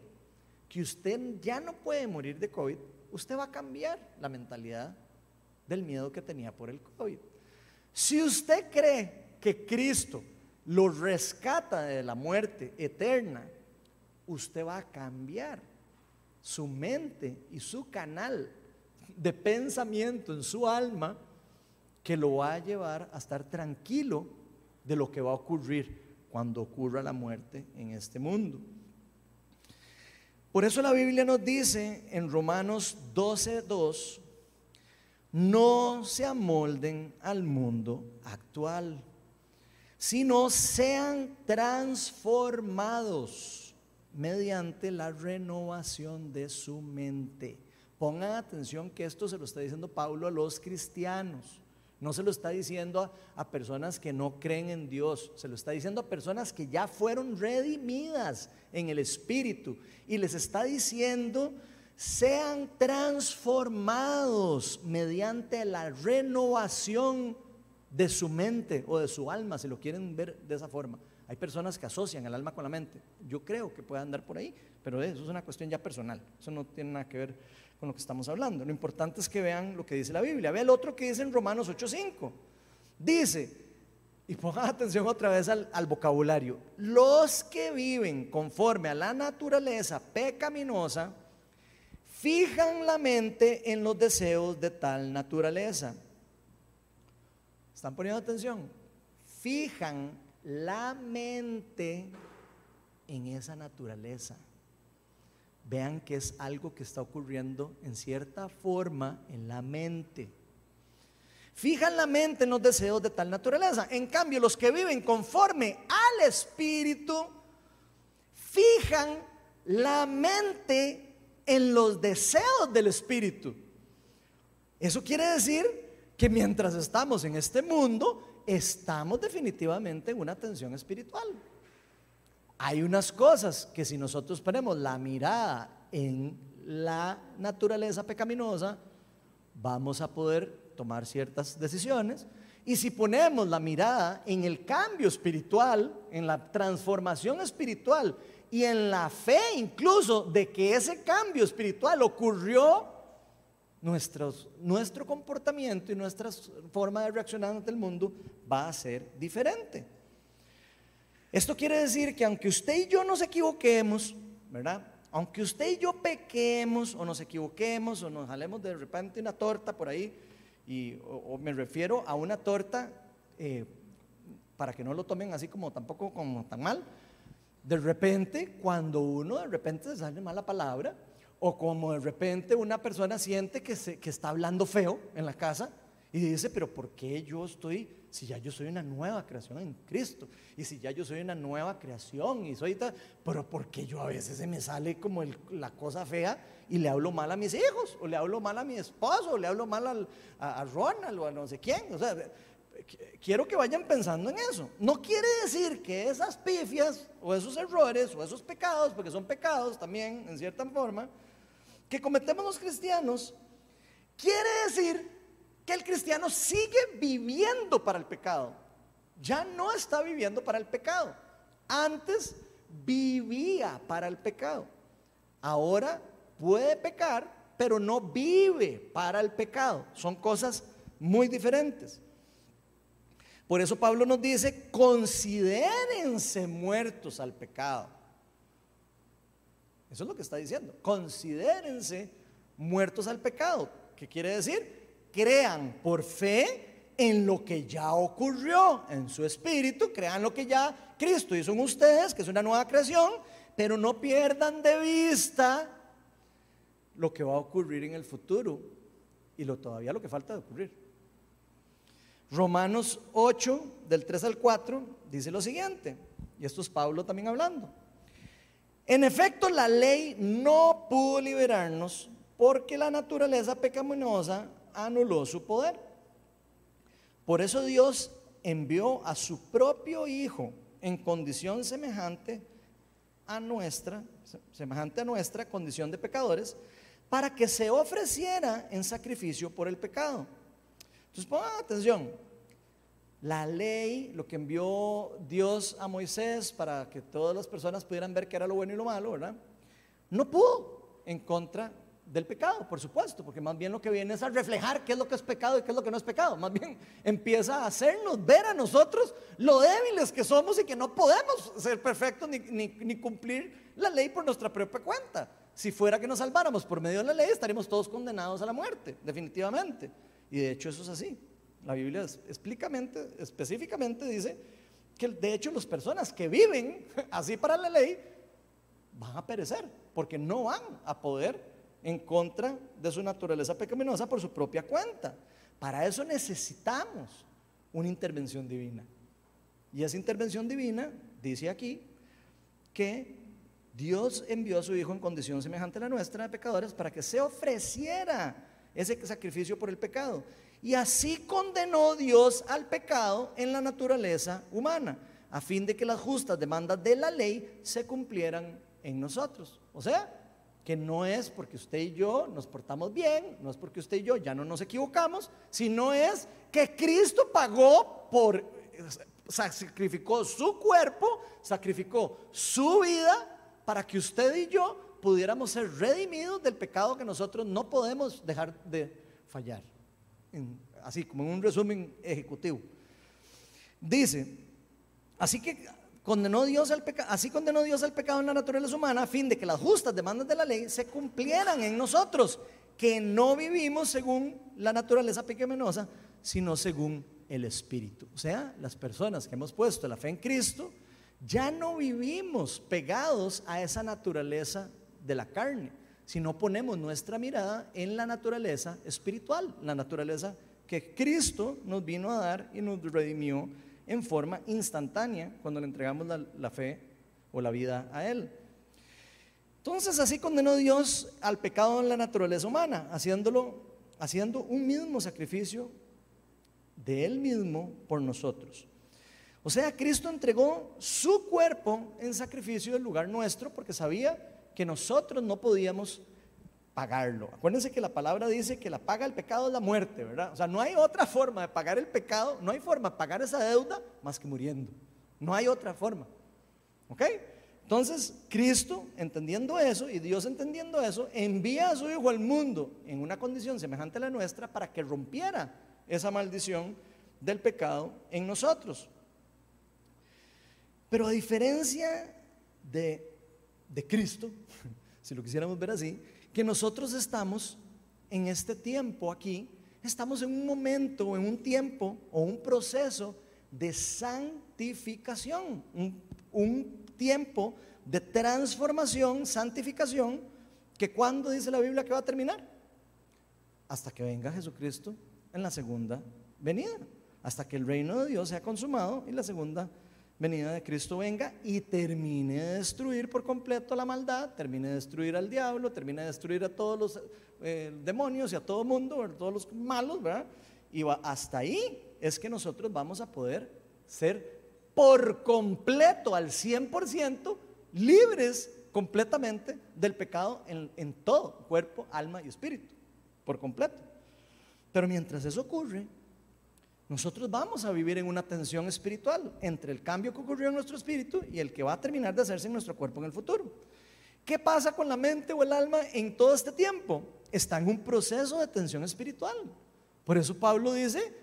que usted ya no puede morir de COVID, usted va a cambiar la mentalidad del miedo que tenía por el COVID. Si usted cree que Cristo lo rescata de la muerte eterna, usted va a cambiar su mente y su canal de pensamiento en su alma que lo va a llevar a estar tranquilo de lo que va a ocurrir cuando ocurra la muerte en este mundo. Por eso la Biblia nos dice en Romanos 12:2, no se amolden al mundo actual, sino sean transformados mediante la renovación de su mente. Pongan atención que esto se lo está diciendo Pablo a los cristianos. No se lo está diciendo a, personas que no creen en Dios, se lo está diciendo a personas que ya fueron redimidas en el Espíritu. Y les está diciendo, sean transformados mediante la renovación de su mente o de su alma, si lo quieren ver de esa forma. Hay personas que asocian el alma con la mente. Yo creo que puede andar por ahí, pero eso es una cuestión ya personal. Eso no tiene nada que ver con lo que estamos hablando. Lo importante es que vean lo que dice la Biblia. Ve el otro que dice en Romanos 8:5. Dice, y pongan [laughs] atención otra vez al, al, vocabulario, los que viven conforme a la naturaleza pecaminosa, fijan la mente en los deseos de tal naturaleza. ¿Están poniendo atención? Fijan la mente en esa naturaleza vean que es algo que está ocurriendo en cierta forma en la mente. Fijan la mente en los deseos de tal naturaleza. En cambio, los que viven conforme al Espíritu, fijan la mente en los deseos del Espíritu. Eso quiere decir que mientras estamos en este mundo, estamos definitivamente en una tensión espiritual. Hay unas cosas que si nosotros ponemos la mirada en la naturaleza pecaminosa, vamos a poder tomar ciertas decisiones. Y si ponemos la mirada en el cambio espiritual, en la transformación espiritual y en la fe incluso de que ese cambio espiritual ocurrió, nuestro comportamiento y nuestra forma de reaccionar ante el mundo va a ser diferente. Esto quiere decir que aunque usted y yo nos equivoquemos, ¿verdad? Aunque usted y yo pequemos o nos equivoquemos o nos jalemos de repente una torta por ahí, y, o, me refiero a una torta, eh, para que no lo tomen así como tampoco como tan mal, de repente cuando uno de repente se sale mala palabra, o como de repente una persona siente que, se, que está hablando feo en la casa y dice, pero ¿por qué yo estoy, si ya yo soy una nueva creación en Cristo? Y si ya yo soy una nueva creación y soy tal, pero ¿por qué yo a veces se me sale como la cosa fea y le hablo mal a mis hijos? O le hablo mal a mi esposo, o le hablo mal a, a Ronald o a no sé quién. O sea, quiero que vayan pensando en eso. No quiere decir que esas pifias o esos errores o esos pecados, porque son pecados también en cierta forma, que cometemos los cristianos, quiere decir que el cristiano sigue viviendo para el pecado. Ya no está viviendo para el pecado. Antes vivía para el pecado. Ahora puede pecar, pero no vive para el pecado. Son cosas muy diferentes. Por eso Pablo nos dice, considérense muertos al pecado. Eso es lo que está diciendo. Considérense muertos al pecado. ¿Qué quiere decir? Crean por fe en lo que ya ocurrió en su espíritu, crean lo que ya Cristo hizo en ustedes, que es una nueva creación, pero no pierdan de vista lo que va a ocurrir en el futuro y lo todavía lo que falta de ocurrir. Romanos 8, del 3 al 4, dice lo siguiente, y esto es Pablo también hablando. En efecto, la ley no pudo liberarnos porque la naturaleza pecaminosa anuló su poder. Por eso Dios envió a su propio Hijo en condición semejante a nuestra, semejante a nuestra condición de pecadores, para que se ofreciera en sacrificio por el pecado. Entonces pongan atención, la ley, lo que envió Dios a Moisés para que todas las personas pudieran ver qué era lo bueno y lo malo, ¿verdad? No pudo en contra del pecado, por supuesto, porque más bien lo que viene es a reflejar qué es lo que es pecado y qué es lo que no es pecado. Más bien [laughs] empieza a hacernos ver a nosotros lo débiles que somos y que no podemos ser perfectos ni, ni cumplir la ley por nuestra propia cuenta. Si fuera que nos salváramos por medio de la ley, estaríamos todos condenados a la muerte, definitivamente. Y de hecho eso es así. La Biblia explícitamente, específicamente dice que de hecho las personas que viven [laughs] así para la ley van a perecer, porque no van a poder en contra de su naturaleza pecaminosa por su propia cuenta. Para eso necesitamos una intervención divina. Y esa intervención divina dice aquí que Dios envió a su Hijo en condición semejante a la nuestra de pecadores para que se ofreciera ese sacrificio por el pecado. Y así condenó Dios al pecado en la naturaleza humana, a fin de que las justas demandas de la ley se cumplieran en nosotros. O sea, que no es porque usted y yo nos portamos bien, no es porque usted y yo ya no nos equivocamos, sino es que Cristo pagó por, sacrificó su cuerpo, sacrificó su vida para que usted y yo pudiéramos ser redimidos del pecado que nosotros no podemos dejar de fallar así como en un resumen ejecutivo. Dice, así que condenó Dios al pecado, así condenó Dios al pecado en la naturaleza humana a fin de que las justas demandas de la ley se cumplieran en nosotros, que no vivimos según la naturaleza pecaminosa, sino según el Espíritu. O sea, las personas que hemos puesto la fe en Cristo, ya no vivimos pegados a esa naturaleza de la carne, si no ponemos nuestra mirada en la naturaleza espiritual, la naturaleza que Cristo nos vino a dar y nos redimió en forma instantánea cuando le entregamos la, fe o la vida a Él. Entonces así condenó Dios al pecado en la naturaleza humana, haciéndolo, haciendo un mismo sacrificio de Él mismo por nosotros. O sea, Cristo entregó su cuerpo en sacrificio del lugar nuestro porque sabía que nosotros no podíamos pagarlo. Acuérdense que la palabra dice que la paga el pecado es la muerte, ¿verdad? O sea, no hay otra forma de pagar el pecado, no hay forma de pagar esa deuda más que muriendo. No hay otra forma. ¿Ok? Entonces, Cristo, entendiendo eso y Dios entendiendo eso, envía a su Hijo al mundo en una condición semejante a la nuestra para que rompiera esa maldición del pecado en nosotros. Pero a diferencia de, de Cristo, [laughs] si lo quisiéramos ver así, que nosotros estamos en este tiempo aquí, estamos en un momento, en un tiempo o un proceso de santificación, un, un tiempo de transformación, santificación, que cuando dice la Biblia que va a terminar? Hasta que venga Jesucristo en la segunda venida, hasta que el reino de Dios sea consumado y la segunda venida de Cristo venga y termine de destruir por completo la maldad, termine de destruir al diablo, termine de destruir a todos los eh, demonios y a todo mundo, a todos los malos, ¿verdad? Y hasta ahí es que nosotros vamos a poder ser por completo, al 100%, libres completamente del pecado en todo, cuerpo, alma y espíritu, por completo. Pero mientras eso ocurre, nosotros vamos a vivir en una tensión espiritual entre el cambio que ocurrió en nuestro espíritu y el que va a terminar de hacerse en nuestro cuerpo en el futuro. ¿Qué pasa con la mente o el alma en todo este tiempo? Está en un proceso de tensión espiritual. Por eso Pablo dice,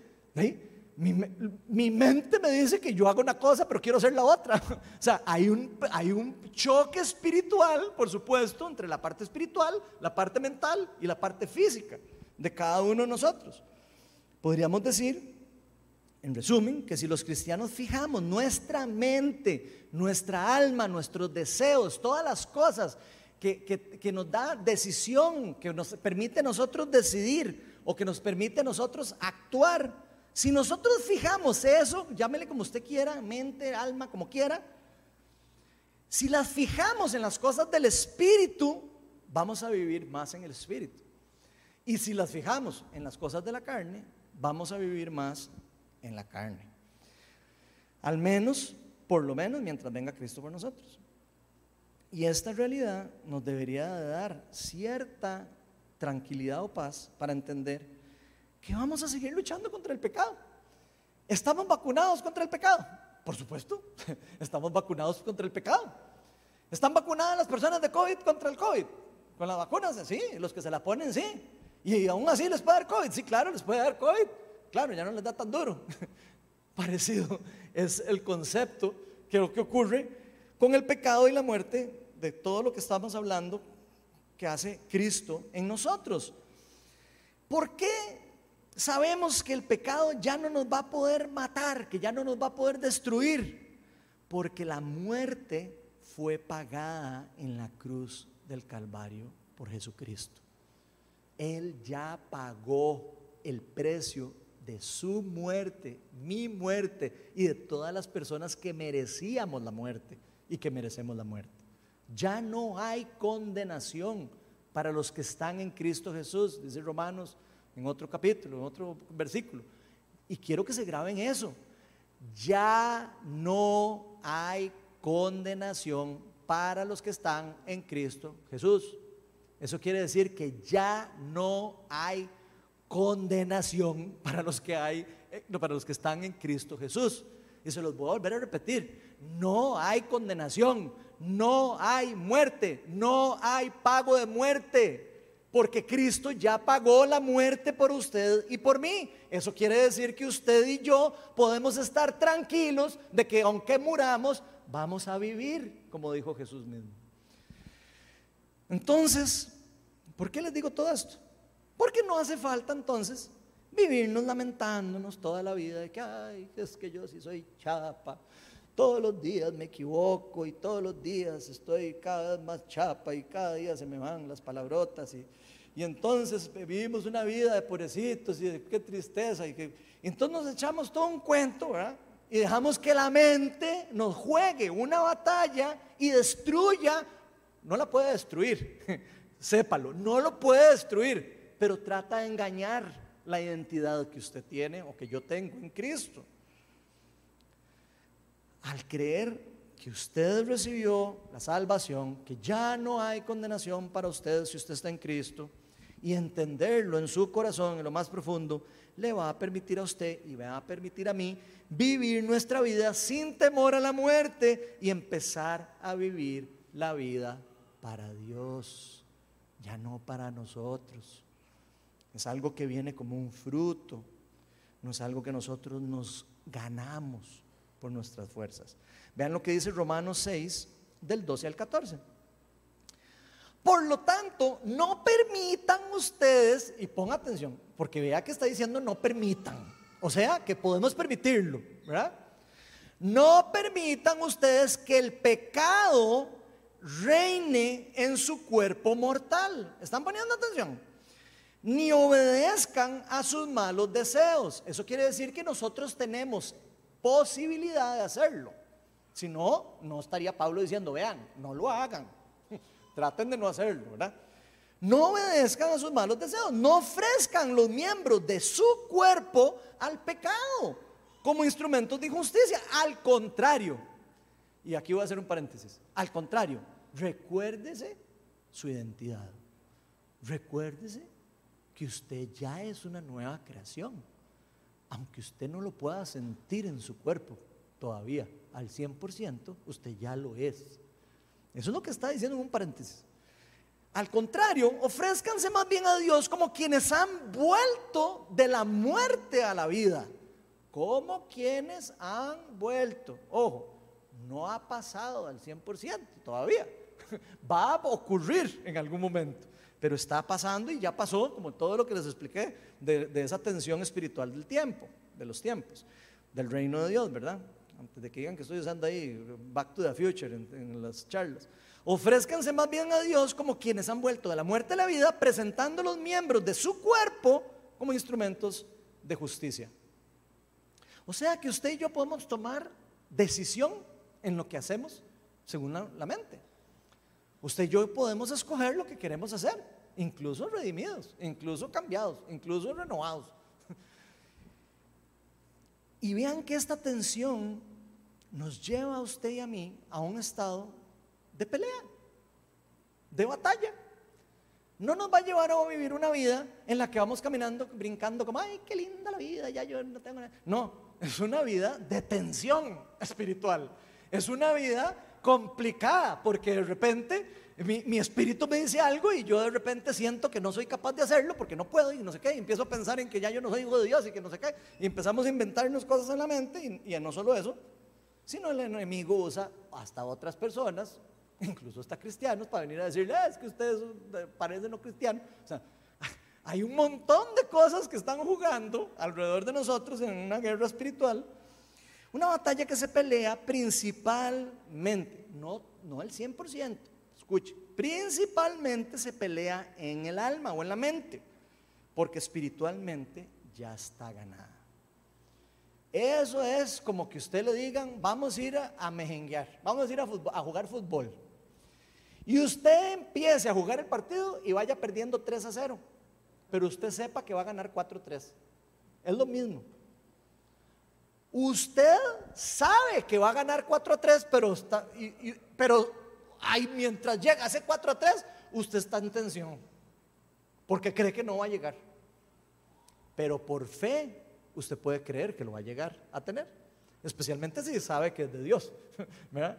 mi, mente me dice que yo hago una cosa, pero quiero hacer la otra. [laughs] O sea, hay un, hay un choque espiritual, por supuesto, entre la parte espiritual, la parte mental y la parte física de cada uno de nosotros. Podríamos decir, en resumen, que si los cristianos fijamos nuestra mente, nuestra alma, nuestros deseos, todas las cosas que, que, nos da decisión, que nos permite a nosotros decidir o que nos permite a nosotros actuar, si nosotros fijamos eso, llámele como usted quiera, mente, alma, como quiera, si las fijamos en las cosas del Espíritu, vamos a vivir más en el Espíritu. Y si las fijamos en las cosas de la carne, vamos a vivir más en la carne. Al menos, por lo menos, mientras venga Cristo por nosotros. Y esta realidad nos debería dar cierta tranquilidad o paz para entender que vamos a seguir luchando contra el pecado. ¿Estamos vacunados contra el pecado? Por supuesto, [laughs] estamos vacunados contra el pecado. ¿Están vacunadas las personas de COVID contra el COVID? Con las vacunas, sí, los que se la ponen, sí. Y aún así les puede dar COVID, sí, claro, les puede dar COVID. Claro, ya no les da tan duro. [laughs] Parecido es el concepto que lo que ocurre con el pecado y la muerte de todo lo que estamos hablando que hace Cristo en nosotros. ¿Por qué sabemos que el pecado ya no nos va a poder matar, que ya no nos va a poder destruir, porque la muerte fue pagada en la cruz del Calvario por Jesucristo. Él ya pagó el precio de su muerte, mi muerte y de todas las personas que merecíamos la muerte y que merecemos la muerte. Ya no hay condenación para los que están en Cristo Jesús, dice Romanos en otro capítulo, en otro versículo. Y quiero que se graben eso. Ya no hay condenación para los que están en Cristo Jesús. Eso quiere decir que ya no hay condenación para los que hay eh, para los que están en Cristo Jesús. Y se los voy a volver a repetir. No hay condenación, no hay muerte, no hay pago de muerte porque Cristo ya pagó la muerte por usted y por mí. Eso quiere decir que usted y yo podemos estar tranquilos de que aunque muramos, vamos a vivir, como dijo Jesús mismo. Entonces, ¿por qué les digo todo esto? Porque no hace falta entonces vivirnos lamentándonos toda la vida de que, ay, es que yo sí soy chapa, todos los días me equivoco y todos los días estoy cada vez más chapa y cada día se me van las palabrotas y, y entonces vivimos una vida de pobrecitos y de qué tristeza y que entonces nos echamos todo un cuento, ¿verdad? Y dejamos que la mente nos juegue una batalla y destruya, no la puede destruir, [laughs] sépalo, no lo puede destruir, pero trata de engañar la identidad que usted tiene o que yo tengo en Cristo. Al creer que usted recibió la salvación, que ya no hay condenación para usted si usted está en Cristo, y entenderlo en su corazón, en lo más profundo, le va a permitir a usted y me va a permitir a mí vivir nuestra vida sin temor a la muerte y empezar a vivir la vida para Dios, ya no para nosotros. Es algo que viene como un fruto, no es algo que nosotros nos ganamos por nuestras fuerzas. Vean lo que dice Romanos 6, del 12 al 14. Por lo tanto, no permitan ustedes, y ponga atención, porque vea que está diciendo no permitan, o sea que podemos permitirlo, ¿verdad? No permitan ustedes que el pecado reine en su cuerpo mortal. ¿Están poniendo atención? Ni obedezcan a sus malos deseos. Eso quiere decir que nosotros tenemos posibilidad de hacerlo. Si no, no estaría Pablo diciendo, vean, no lo hagan. [laughs] Traten de no hacerlo, ¿verdad? No obedezcan a sus malos deseos. No ofrezcan los miembros de su cuerpo al pecado como instrumentos de injusticia. Al contrario, y aquí voy a hacer un paréntesis, al contrario, recuérdese su identidad. Recuérdese que usted ya es una nueva creación, aunque usted no lo pueda sentir en su cuerpo todavía al 100%, usted ya lo es. Eso es lo que está diciendo en un paréntesis. Al contrario, ofrézcanse más bien a Dios como quienes han vuelto de la muerte a la vida. Como quienes han vuelto. Ojo, no ha pasado al 100% todavía. [laughs] Va a ocurrir en algún momento. Pero está pasando y ya pasó, como todo lo que les expliqué, de, esa tensión espiritual del tiempo, de los tiempos, del reino de Dios, ¿verdad? Antes de que digan que estoy usando ahí Back to the Future en, en las charlas. Ofrézcanse más bien a Dios como quienes han vuelto de la muerte a la vida, presentando los miembros de su cuerpo como instrumentos de justicia. O sea que usted y yo podemos tomar decisión en lo que hacemos según la, mente. Usted y yo podemos escoger lo que queremos hacer, incluso redimidos, incluso cambiados, incluso renovados. Y vean que esta tensión nos lleva a usted y a mí a un estado de pelea, de batalla. No nos va a llevar a vivir una vida en la que vamos caminando, brincando como, ay, qué linda la vida, ya yo no tengo nada. No, es una vida de tensión espiritual. Es una vida complicada porque de repente mi, espíritu me dice algo y yo de repente siento que no soy capaz de hacerlo porque no puedo y no sé qué. Y empiezo a pensar en que ya yo no soy hijo de Dios y que no sé qué. Y empezamos a inventarnos cosas en la mente y, no solo eso, sino el enemigo usa hasta otras personas, incluso hasta cristianos, para venir a decirle, ah, es que ustedes parecen no cristianos. O sea, [laughs] hay un montón de cosas que están jugando alrededor de nosotros en una guerra espiritual una batalla que se pelea principalmente, no, no el 100%, escuche, principalmente se pelea en el alma o en la mente, porque espiritualmente ya está ganada. Eso es como que usted le digan, vamos a ir a, mejenguear, vamos a ir a, a jugar fútbol. Y usted empiece a jugar el partido y vaya perdiendo 3 a 0, pero usted sepa que va a ganar 4 a 3. Es lo mismo. Usted sabe que va a ganar 4 a 3, pero, pero mientras llega ese 4 a 3, usted está en tensión, porque cree que no va a llegar. Pero por fe, usted puede creer que lo va a llegar a tener, especialmente si sabe que es de Dios. [laughs]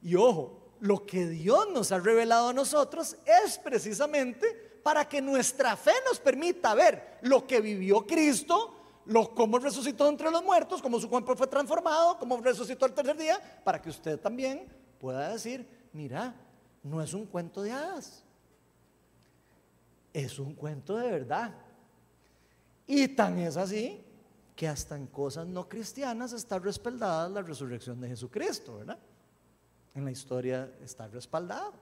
Y ojo, lo que Dios nos ha revelado a nosotros es precisamente para que nuestra fe nos permita ver lo que vivió Cristo lo, cómo resucitó entre los muertos, cómo su cuerpo fue transformado, cómo resucitó el tercer día, para que usted también pueda decir, mira, no es un cuento de hadas, es un cuento de verdad. Y tan es así que hasta en cosas no cristianas está respaldada la resurrección de Jesucristo, ¿verdad? En la historia está respaldado.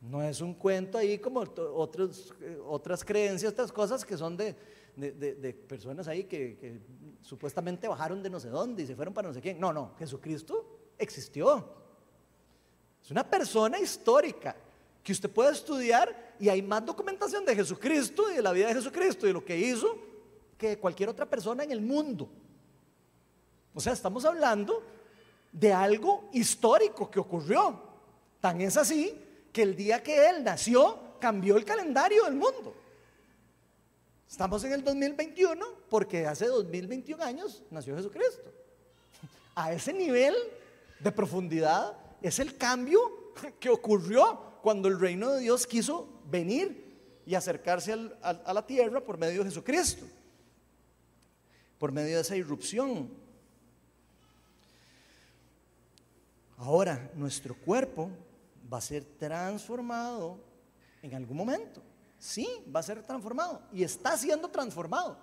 No es un cuento ahí como eh, otras creencias, otras cosas que son de, de, personas ahí que, supuestamente bajaron de no sé dónde y se fueron para no sé quién. No, no, Jesucristo existió. Es una persona histórica que usted puede estudiar y hay más documentación de Jesucristo y de la vida de Jesucristo y lo que hizo que cualquier otra persona en el mundo. O sea, estamos hablando de algo histórico que ocurrió. Tan es así que el día que él nació cambió el calendario del mundo. Estamos en el 2021 porque hace 2021 años nació Jesucristo. [laughs] A ese nivel de profundidad es el cambio [laughs] que ocurrió cuando el reino de Dios quiso venir y acercarse a la tierra por medio de Jesucristo, por medio de esa irrupción. Ahora, nuestro cuerpo va a ser transformado en algún momento. Sí, va a ser transformado y está siendo transformado.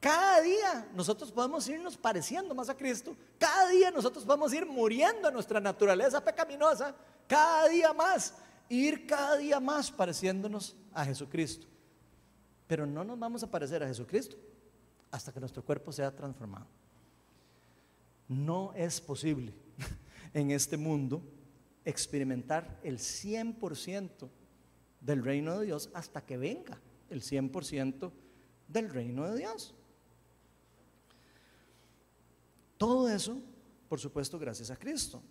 Cada día nosotros podemos irnos pareciendo más a Cristo. Cada día nosotros podemos ir muriendo a nuestra naturaleza pecaminosa. Cada día más. Ir cada día más pareciéndonos a Jesucristo. Pero no nos vamos a parecer a Jesucristo hasta que nuestro cuerpo sea transformado. No es posible [laughs] en este mundo experimentar el 100% del reino de Dios hasta que venga el 100% del reino de Dios. Todo eso, por supuesto, gracias a Cristo.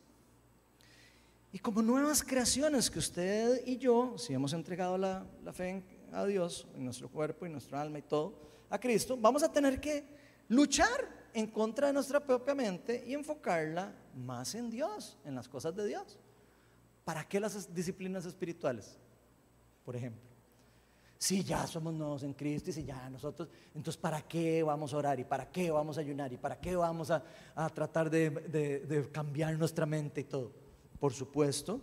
Y como nuevas creaciones que usted y yo, si hemos entregado la, fe a Dios, en nuestro cuerpo y nuestro alma y todo, a Cristo, vamos a tener que luchar en contra de nuestra propia mente y enfocarla más en Dios, en las cosas de Dios. ¿Para qué las disciplinas espirituales? Por ejemplo, si ya somos nuevos en Cristo y si ya nosotros, entonces ¿para qué vamos a orar y para qué vamos a ayunar y para qué vamos a, tratar de, de cambiar nuestra mente y todo? Por supuesto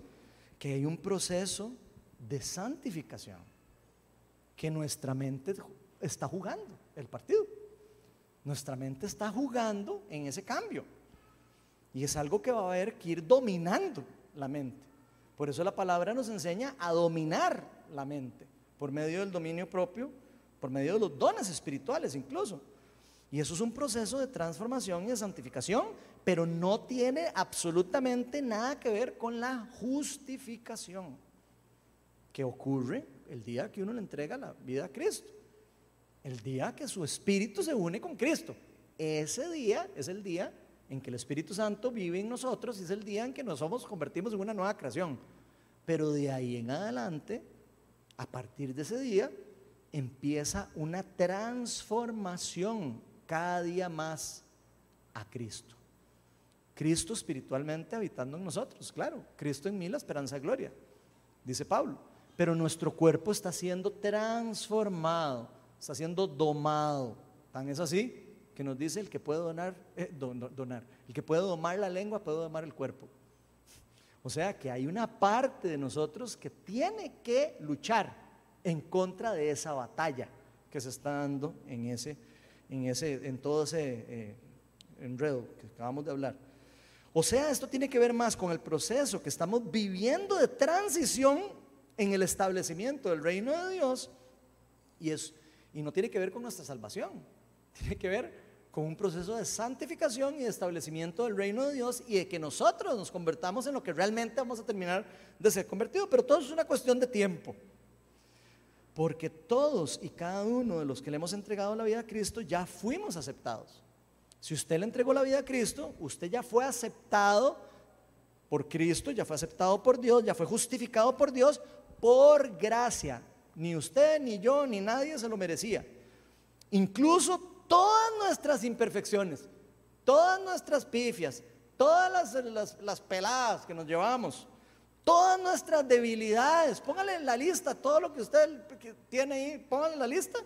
que hay un proceso de santificación que nuestra mente está jugando el partido. Nuestra mente está jugando en ese cambio. Y es algo que va a haber que ir dominando la mente. Por eso la palabra nos enseña a dominar la mente, por medio del dominio propio, por medio de los dones espirituales incluso. Y eso es un proceso de transformación y de santificación, pero no tiene absolutamente nada que ver con la justificación que ocurre el día que uno le entrega la vida a Cristo. El día que su espíritu se une con Cristo. Ese día es el día en que el Espíritu Santo vive en nosotros y es el día en que nos convertimos en una nueva creación. Pero de ahí en adelante, a partir de ese día, empieza una transformación cada día más a Cristo. Cristo espiritualmente habitando en nosotros, claro, Cristo en mí la esperanza de gloria, dice Pablo. Pero nuestro cuerpo está siendo transformado, está siendo domado. Tan es así que nos dice el que puede donar, eh, donar, el que puede domar la lengua puede domar el cuerpo. O sea que hay una parte de nosotros que tiene que luchar en contra de esa batalla que se está dando en, ese, en, ese, en todo ese eh, enredo que acabamos de hablar. O sea, esto tiene que ver más con el proceso que estamos viviendo de transición en el establecimiento del reino de Dios y, es, y no tiene que ver con nuestra salvación, tiene que ver con un proceso de santificación y de establecimiento del reino de Dios y de que nosotros nos convertamos en lo que realmente vamos a terminar de ser convertidos. Pero todo es una cuestión de tiempo. Porque todos y cada uno de los que le hemos entregado la vida a Cristo ya fuimos aceptados. Si usted le entregó la vida a Cristo, usted ya fue aceptado por Cristo, ya fue aceptado por Dios, ya fue justificado por Dios por gracia. Ni usted, ni yo, ni nadie se lo merecía. Incluso todas nuestras imperfecciones, todas nuestras pifias, todas las, peladas que nos llevamos, todas nuestras debilidades, póngale en la lista todo lo que usted tiene ahí, póngale en la lista.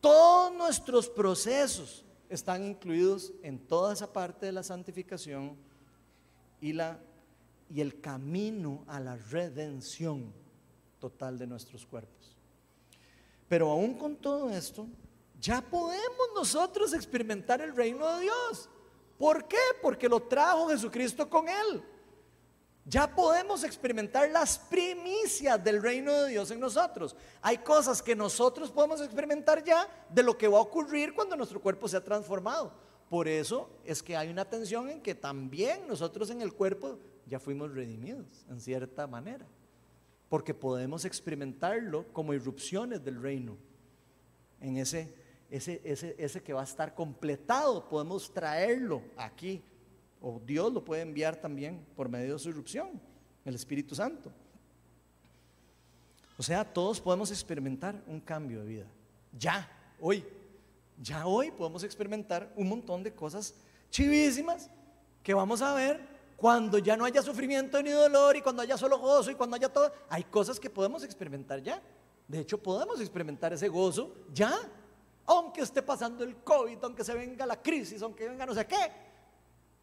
Todos nuestros procesos están incluidos en toda esa parte de la santificación y, la, y el camino a la redención total de nuestros cuerpos. Pero aún con todo esto, ya podemos nosotros experimentar el reino de Dios. ¿Por qué? Porque lo trajo Jesucristo con él. Ya podemos experimentar las primicias del reino de Dios en nosotros. Hay cosas que nosotros podemos experimentar ya de lo que va a ocurrir cuando nuestro cuerpo sea transformado. Por eso es que hay una tensión en que también nosotros en el cuerpo ya fuimos redimidos, en cierta manera. Porque podemos experimentarlo como irrupciones del reino en ese ese, ese, ese que va a estar completado, podemos traerlo aquí. O Dios lo puede enviar también por medio de su irrupción, el Espíritu Santo. O sea, todos podemos experimentar un cambio de vida. Ya, hoy. Ya hoy podemos experimentar un montón de cosas chivísimas que vamos a ver cuando ya no haya sufrimiento ni dolor y cuando haya solo gozo y cuando haya todo. Hay cosas que podemos experimentar ya. De hecho, podemos experimentar ese gozo ya. Aunque esté pasando el COVID, aunque se venga la crisis, aunque venga no sé qué.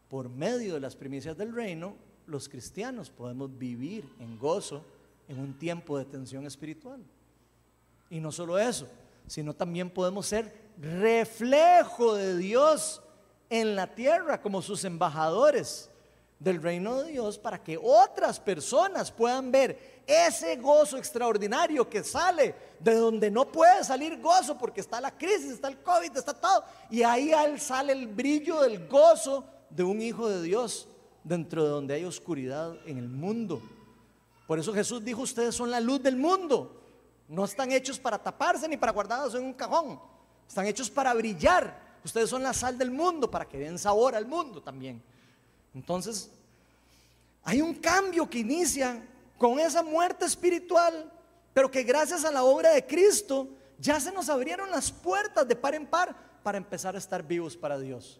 Por medio de las primicias del reino, los cristianos podemos vivir en gozo en un tiempo de tensión espiritual. Y no solo eso, sino también podemos ser reflejo de Dios en la tierra como sus embajadores del reino de Dios para que otras personas puedan ver ese gozo extraordinario que sale de donde no puede salir gozo porque está la crisis, está el COVID, está todo. Y ahí sale el brillo del gozo de un hijo de Dios dentro de donde hay oscuridad en el mundo. Por eso Jesús dijo, ustedes son la luz del mundo. No están hechos para taparse ni para guardarse en un cajón. Están hechos para brillar. Ustedes son la sal del mundo para que den sabor al mundo también. Entonces, hay un cambio que inicia con esa muerte espiritual, pero que gracias a la obra de Cristo ya se nos abrieron las puertas de par en par para empezar a estar vivos para Dios.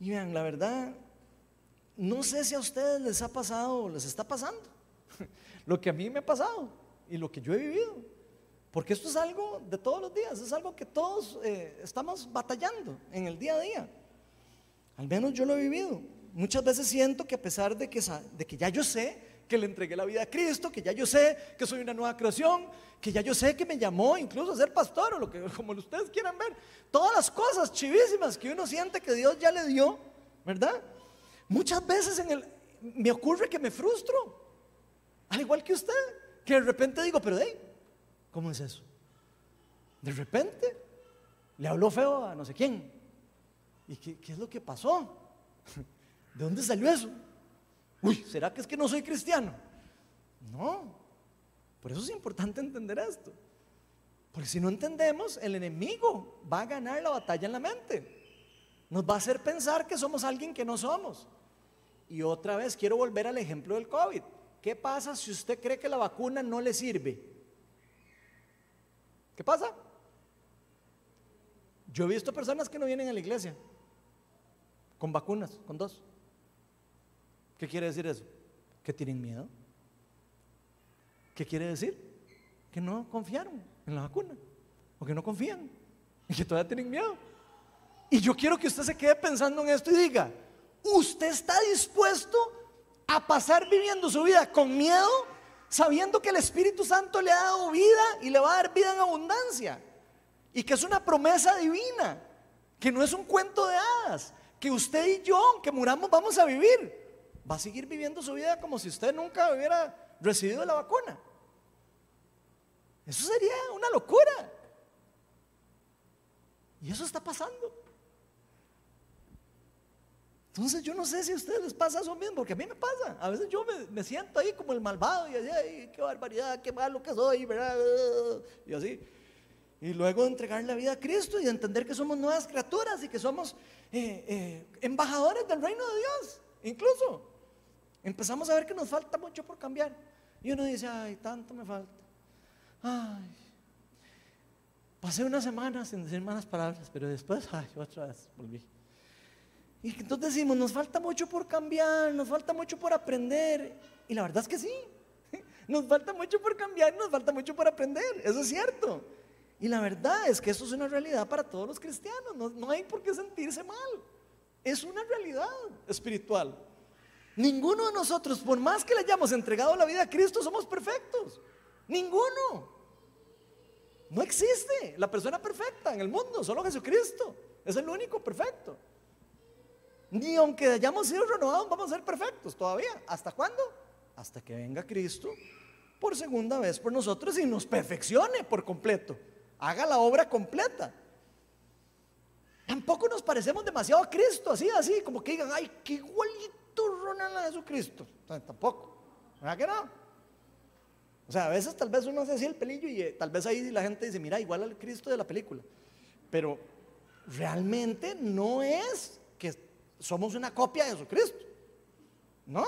Y vean, la verdad, no sé si a ustedes les ha pasado o les está pasando [laughs] lo que a mí me ha pasado y lo que yo he vivido. Porque esto es algo de todos los días, es algo que todos eh, estamos batallando en el día a día. Al menos yo lo he vivido. Muchas veces siento que a pesar de que, ya yo sé que le entregué la vida a Cristo, que ya yo sé que soy una nueva creación, que ya yo sé que me llamó incluso a ser pastor o lo que [laughs] como ustedes quieran ver, todas las cosas chivísimas que uno siente que Dios ya le dio, ¿verdad? Muchas veces me ocurre que me frustro, al igual que usted, que de repente digo, pero hey, ¿cómo es eso? De repente le habló feo a no sé quién. ¿Y qué, es lo que pasó? [laughs] ¿De dónde salió eso? Uy, ¿será que es que no soy cristiano? No. Por eso es importante entender esto. Porque si no entendemos, el enemigo va a ganar la batalla en la mente. Nos va a hacer pensar que somos alguien que no somos. Y otra vez quiero volver al ejemplo del COVID. ¿Qué pasa si usted cree que la vacuna no le sirve? ¿Qué pasa? Yo he visto personas que no vienen a la iglesia con vacunas, con dos. ¿Qué quiere decir eso? Que tienen miedo. ¿Qué quiere decir? Que no confiaron en la vacuna o que no confían y que todavía tienen miedo. Y yo quiero que usted se quede pensando en esto y diga, ¿usted está dispuesto a pasar viviendo su vida con miedo, sabiendo que el Espíritu Santo le ha dado vida y le va a dar vida en abundancia? Y que es una promesa divina, que no es un cuento de hadas, que usted y yo, aunque muramos, vamos a vivir. Va a seguir viviendo su vida como si usted nunca hubiera recibido la vacuna. Eso sería una locura. Y eso está pasando. Entonces yo no sé si a ustedes les pasa eso mismo, porque a mí me pasa. A veces yo me, siento ahí como el malvado y así, ay, qué barbaridad, qué malo que soy, ¿verdad? Y así. Y luego entregar la vida a Cristo y de entender que somos nuevas criaturas y que somos eh, eh, embajadores del reino de Dios, incluso. Empezamos a ver que nos falta mucho por cambiar. Y uno dice, ay, tanto me falta. Ay, pasé una semana sin decir malas palabras, pero después, ay, otra vez volví. Y entonces decimos, nos falta mucho por cambiar, nos falta mucho por aprender. Y la verdad es que sí, [laughs] nos falta mucho por cambiar, nos falta mucho por aprender, eso es cierto. Y la verdad es que eso es una realidad para todos los cristianos, no, no hay por qué sentirse mal, es una realidad espiritual. Ninguno de nosotros, por más que le hayamos entregado la vida a Cristo, somos perfectos. Ninguno. No existe la persona perfecta en el mundo, solo Jesucristo. Es el único perfecto. Ni aunque hayamos sido renovados, vamos a ser perfectos todavía. ¿Hasta cuándo? Hasta que venga Cristo por segunda vez por nosotros y nos perfeccione por completo. Haga la obra completa. Tampoco nos parecemos demasiado a Cristo, así, así, como que digan, ay, qué igualito Ronald a Jesucristo. tampoco. ¿Verdad que no? O sea, a veces tal vez uno hace así el pelillo y eh, tal vez ahí la gente dice, mira, igual al Cristo de la película. Pero realmente no es somos una copia de Jesucristo. No,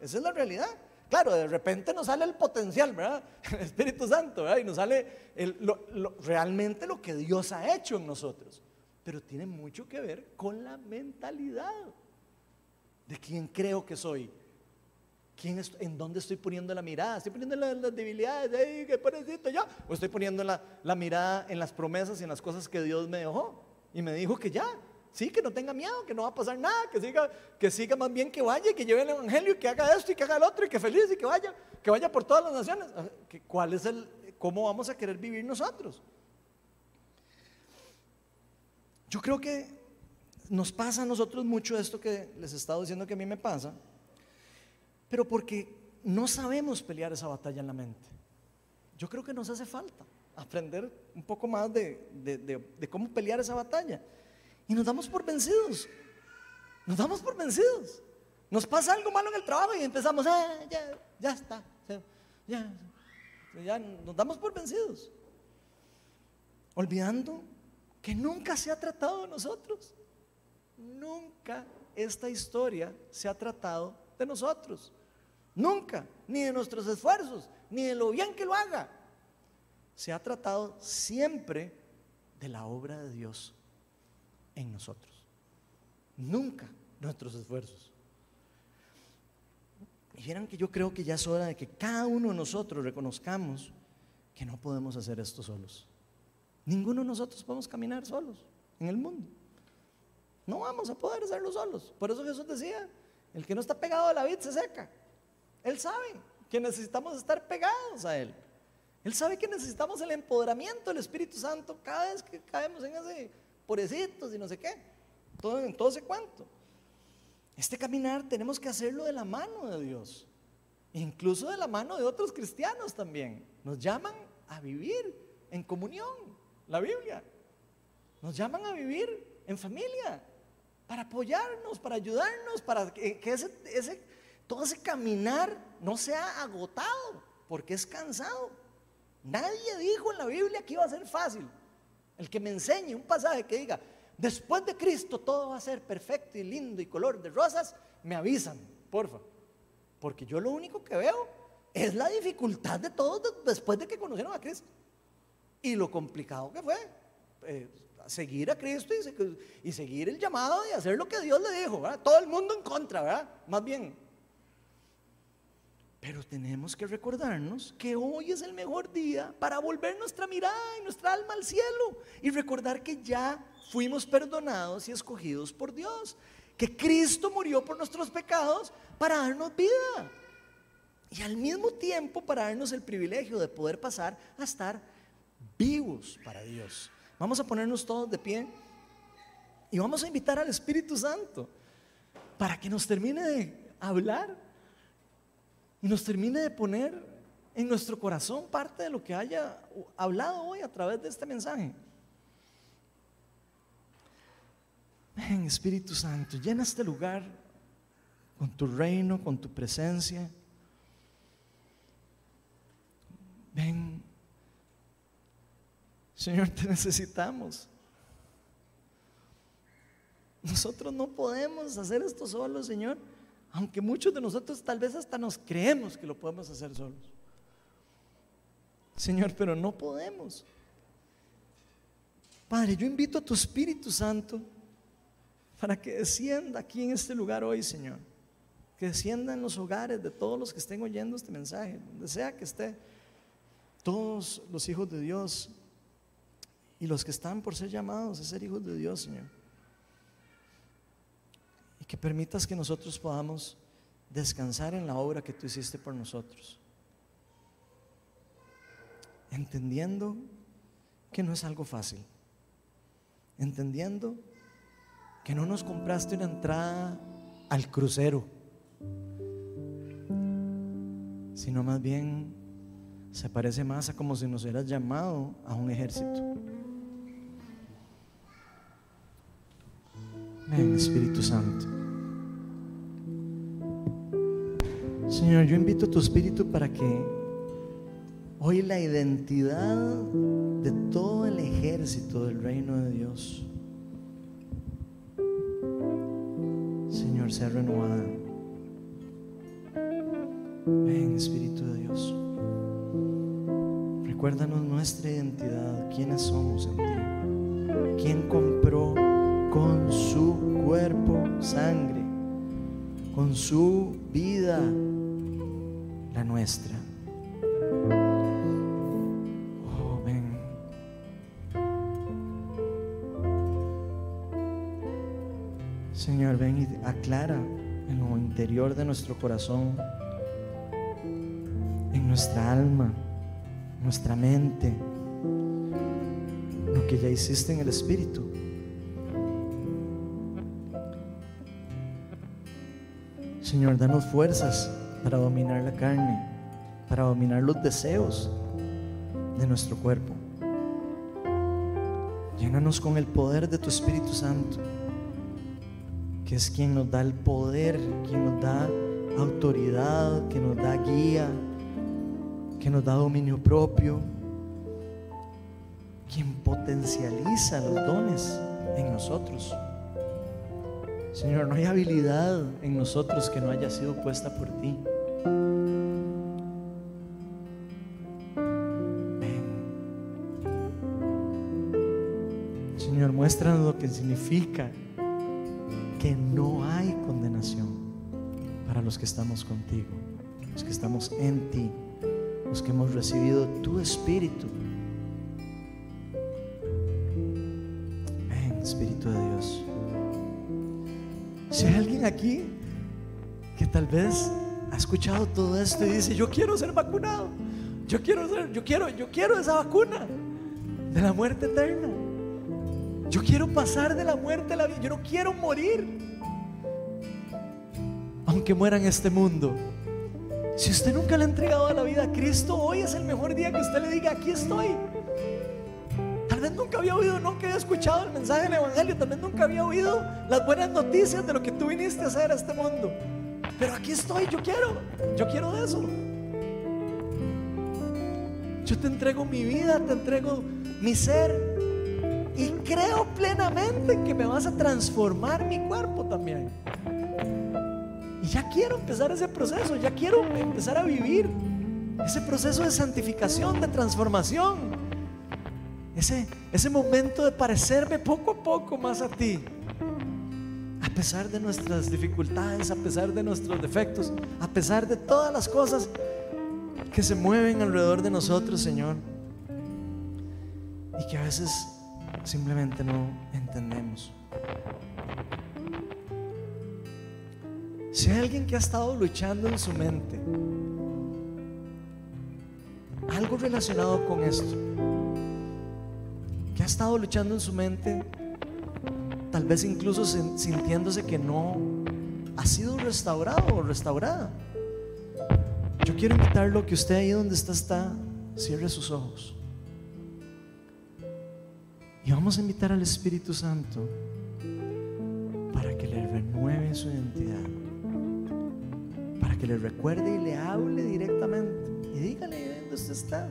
esa es la realidad. Claro, de repente nos sale el potencial, ¿verdad? [laughs] Espíritu Santo, ¿verdad? Y nos sale realmente lo que Dios ha hecho en nosotros. Pero tiene mucho que ver con la mentalidad de quién creo que soy. ¿Quién ¿En dónde estoy poniendo la mirada? ¿Estoy poniendo las, las debilidades? ¡Ay, qué parecito ya! ¿O estoy poniendo la, la mirada en las promesas y en las cosas que Dios me dejó? Y me dijo que ya, Sí, que no tenga miedo, que no va a pasar nada, que siga, que siga más bien que vaya, que lleve el evangelio, que haga esto y que haga el otro y que feliz y que vaya, que vaya por todas las naciones. Ah, ¿Cuál es el, cómo vamos a querer vivir nosotros? Yo creo que nos pasa a nosotros mucho esto que les he estado diciendo que a mí me pasa, pero porque no sabemos pelear esa batalla en la mente. Yo creo que nos hace falta aprender un poco más de, de cómo pelear esa batalla. Y nos damos por vencidos. Nos damos por vencidos. Nos pasa algo malo en el trabajo y empezamos, ah, ya, ya está. Ya, ya nos damos por vencidos. Olvidando que nunca se ha tratado de nosotros. Nunca esta historia se ha tratado de nosotros. Nunca, ni de nuestros esfuerzos, ni de lo bien que lo haga. Se ha tratado siempre de la obra de Dios en nosotros. Nunca nuestros esfuerzos. Y vieran que yo creo que ya es hora de que cada uno de nosotros reconozcamos que no podemos hacer esto solos. Ninguno de nosotros podemos caminar solos en el mundo. No vamos a poder hacerlo solos. Por eso Jesús decía, el que no está pegado a la vid se seca. Él sabe que necesitamos estar pegados a Él. Él sabe que necesitamos el empoderamiento del Espíritu Santo cada vez que caemos en ese pobrecitos y no sé qué. Todo, en todo ese cuento. Este caminar tenemos que hacerlo de la mano de Dios. Incluso de la mano de otros cristianos también. Nos llaman a vivir en comunión. La Biblia. Nos llaman a vivir en familia. Para apoyarnos, para ayudarnos, para que, ese, ese, todo ese caminar no sea agotado. Porque es cansado. Nadie dijo en la Biblia que iba a ser fácil. El que me enseñe un pasaje que diga, después de Cristo todo va a ser perfecto y lindo y color de rosas, me avisan, porfa. Porque yo lo único que veo es la dificultad de todos después de que conocieron a Cristo. Y lo complicado que fue eh, seguir a Cristo y, seguir el llamado y hacer lo que Dios le dijo. Todo el mundo en contra, ¿verdad? Más bien, pero tenemos que recordarnos que hoy es el mejor día para volver nuestra mirada y nuestra alma al cielo y recordar que ya fuimos perdonados y escogidos por Dios, que Cristo murió por nuestros pecados para darnos vida y al mismo tiempo para darnos el privilegio de poder pasar a estar vivos para Dios. Vamos a ponernos todos de pie y vamos a invitar al Espíritu Santo para que nos termine de hablar y nos termine de poner en nuestro corazón parte de lo que haya hablado hoy a través de este mensaje. Ven, Espíritu Santo, llena este lugar con tu reino, con tu presencia. Ven, Señor, te necesitamos. Nosotros no podemos hacer esto solo, Señor. Aunque muchos de nosotros tal vez hasta nos creemos que lo podemos hacer solos. Señor, pero no podemos. Padre, yo invito a tu Espíritu Santo para que descienda aquí en este lugar hoy, Señor. Que descienda en los hogares de todos los que estén oyendo este mensaje, donde sea que esté, todos los hijos de Dios y los que están por ser llamados a ser hijos de Dios, Señor que permitas que nosotros podamos descansar en la obra que tú hiciste por nosotros. Entendiendo que no es algo fácil. Entendiendo que no nos compraste una entrada al crucero, sino más bien se parece más a como si nos hubieras llamado a un ejército. Ven, Espíritu Santo. Señor, yo invito a tu Espíritu para que hoy la identidad de todo el ejército del reino de Dios, Señor, sea renovada. Ven, Espíritu de Dios. Recuérdanos nuestra identidad, quiénes somos en ti. ¿Quién compró con su cuerpo sangre, con su vida la nuestra? Oh, ven. Señor, ven y aclara en lo interior de nuestro corazón, en nuestra alma, nuestra mente, lo que ya hiciste en el Espíritu. Señor, danos fuerzas para dominar la carne, para dominar los deseos de nuestro cuerpo. Llénanos con el poder de tu Espíritu Santo, que es quien nos da el poder, quien nos da autoridad, que nos da guía, que nos da dominio propio, quien potencializa los dones en nosotros. Señor, no hay habilidad en nosotros que no haya sido puesta por ti. Señor, muéstranos lo que significa que no hay condenación para los que estamos contigo, los que estamos en ti, los que hemos recibido tu espíritu. Aquí que tal vez ha escuchado todo esto y dice, yo quiero ser vacunado, yo quiero ser, yo quiero, yo quiero esa vacuna de la muerte eterna. Yo quiero pasar de la muerte a la vida, yo no quiero morir. Aunque muera en este mundo. Si usted nunca le ha entregado la vida a Cristo, hoy es el mejor día que usted le diga, aquí estoy. Tal vez nunca había oído, había escuchado el mensaje del Evangelio, tal vez nunca había oído las buenas noticias de lo que tú viniste a hacer a este mundo. Pero aquí estoy, yo quiero, yo quiero de eso. Yo te entrego mi vida, te entrego mi ser. Y creo plenamente que me vas a transformar mi cuerpo también. Y ya quiero empezar ese proceso, ya quiero empezar a vivir ese proceso de santificación, de transformación. Ese, ese momento de parecerme poco a poco más a ti. A pesar de nuestras dificultades, a pesar de nuestros defectos, a pesar de todas las cosas que se mueven alrededor de nosotros, Señor. Y que a veces simplemente no entendemos. Si hay alguien que ha estado luchando en su mente, algo relacionado con esto, ha estado luchando en su mente, tal vez incluso sin- sintiéndose que no ha sido restaurado o restaurada. Yo quiero invitarlo que usted ahí donde está, está, cierre sus ojos. Y vamos a invitar al Espíritu Santo para que le renueve su identidad, para que le recuerde y le hable directamente. Y dígale dónde usted está.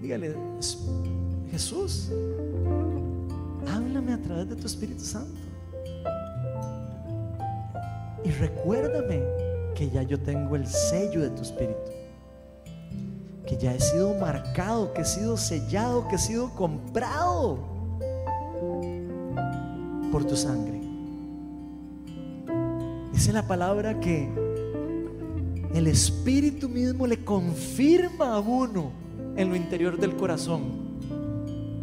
Dígale, "Es- Jesús, háblame a través de tu Espíritu Santo. Y recuérdame que ya yo tengo el sello de tu Espíritu. Que ya he sido marcado, que he sido sellado, que he sido comprado por tu sangre. Dice la palabra que el Espíritu mismo le confirma a uno en lo interior del corazón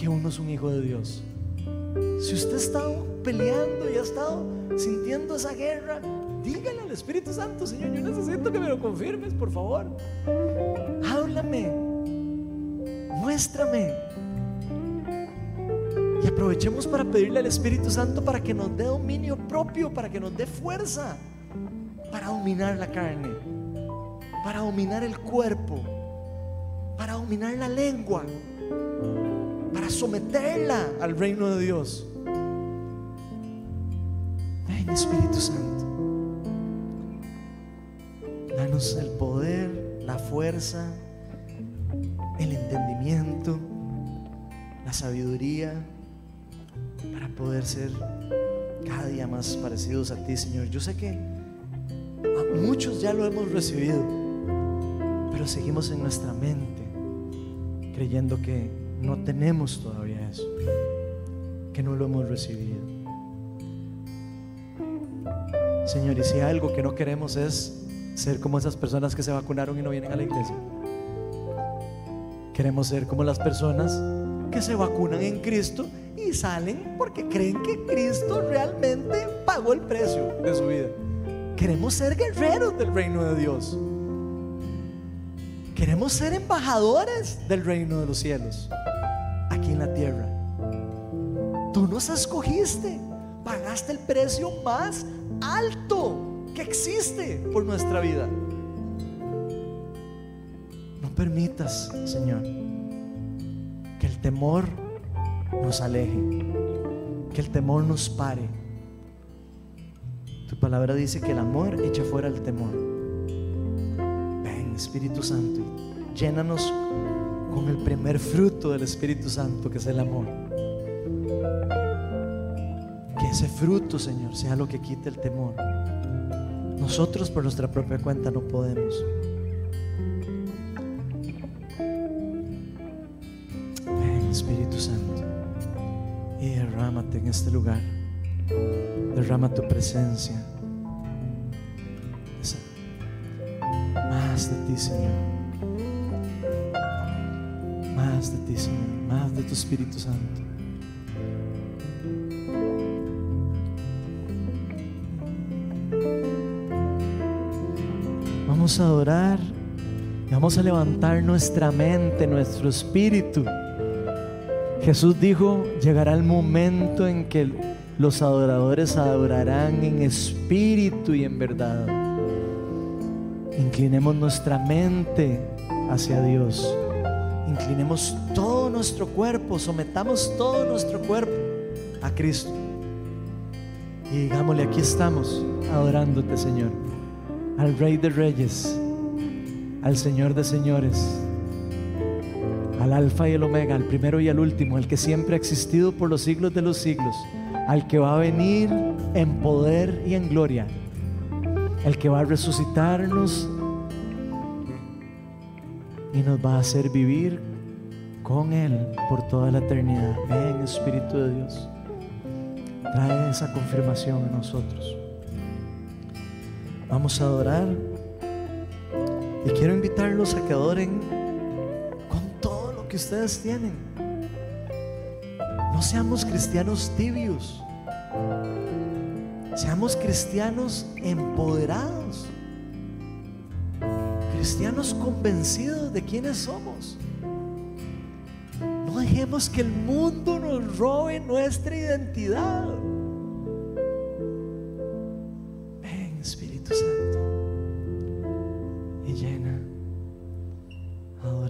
que uno es un hijo de Dios. Si usted ha estado peleando y ha estado sintiendo esa guerra, dígale al Espíritu Santo, Señor, yo necesito que me lo confirmes, por favor. Háblame, muéstrame. Y aprovechemos para pedirle al Espíritu Santo para que nos dé dominio propio, para que nos dé fuerza, para dominar la carne, para dominar el cuerpo, para dominar la lengua, someterla al reino de Dios. Ven Espíritu Santo. Danos el poder, la fuerza el entendimiento, la sabiduría para poder ser cada día más parecidos a ti, Señor. Yo sé que muchos ya lo hemos recibido, pero seguimos en nuestra mente creyendo que no tenemos todavía eso, que no lo hemos recibido. Señor, y si algo que no queremos es ser como esas personas que se vacunaron y no vienen a la iglesia. Queremos ser como las personas que se vacunan en Cristo y salen porque creen que Cristo realmente pagó el precio de su vida. Queremos ser guerreros del reino de Dios. Queremos ser embajadores del reino de los cielos aquí en la tierra. Tú nos escogiste, pagaste el precio más alto que existe por nuestra vida. No permitas, Señor, que el temor nos aleje, que el temor nos pare. Tu palabra dice que el amor echa fuera el temor. Ven, Espíritu Santo, llénanos con el primer fruto del Espíritu Santo, que es el amor. Que ese fruto, Señor, sea lo que quite el temor. Nosotros por nuestra propia cuenta no podemos. Ven, Espíritu Santo, y derrámate en este lugar. Derrama tu presencia. Más de ti, Señor. De ti, Señor. Más de tu Espíritu Santo. Vamos a adorar y vamos a levantar nuestra mente, nuestro espíritu. Jesús dijo, llegará el momento en que los adoradores adorarán en espíritu y en verdad. Inclinemos nuestra mente hacia Dios. Inclinemos todo nuestro cuerpo, sometamos todo nuestro cuerpo a Cristo. Y digámosle, aquí estamos adorándote, Señor, al Rey de Reyes, al Señor de Señores, al Alfa y el Omega, al primero y al último, al que siempre ha existido por los siglos de los siglos, al que va a venir en poder y en gloria, el que va a resucitarnos y nos va a hacer vivir con Él por toda la eternidad. Ven, Espíritu de Dios, trae esa confirmación a nosotros. Vamos a adorar y quiero invitarlos a que adoren con todo lo que ustedes tienen. No seamos cristianos tibios, seamos cristianos empoderados cristianos convencidos de quiénes somos. No dejemos que el mundo nos robe nuestra identidad.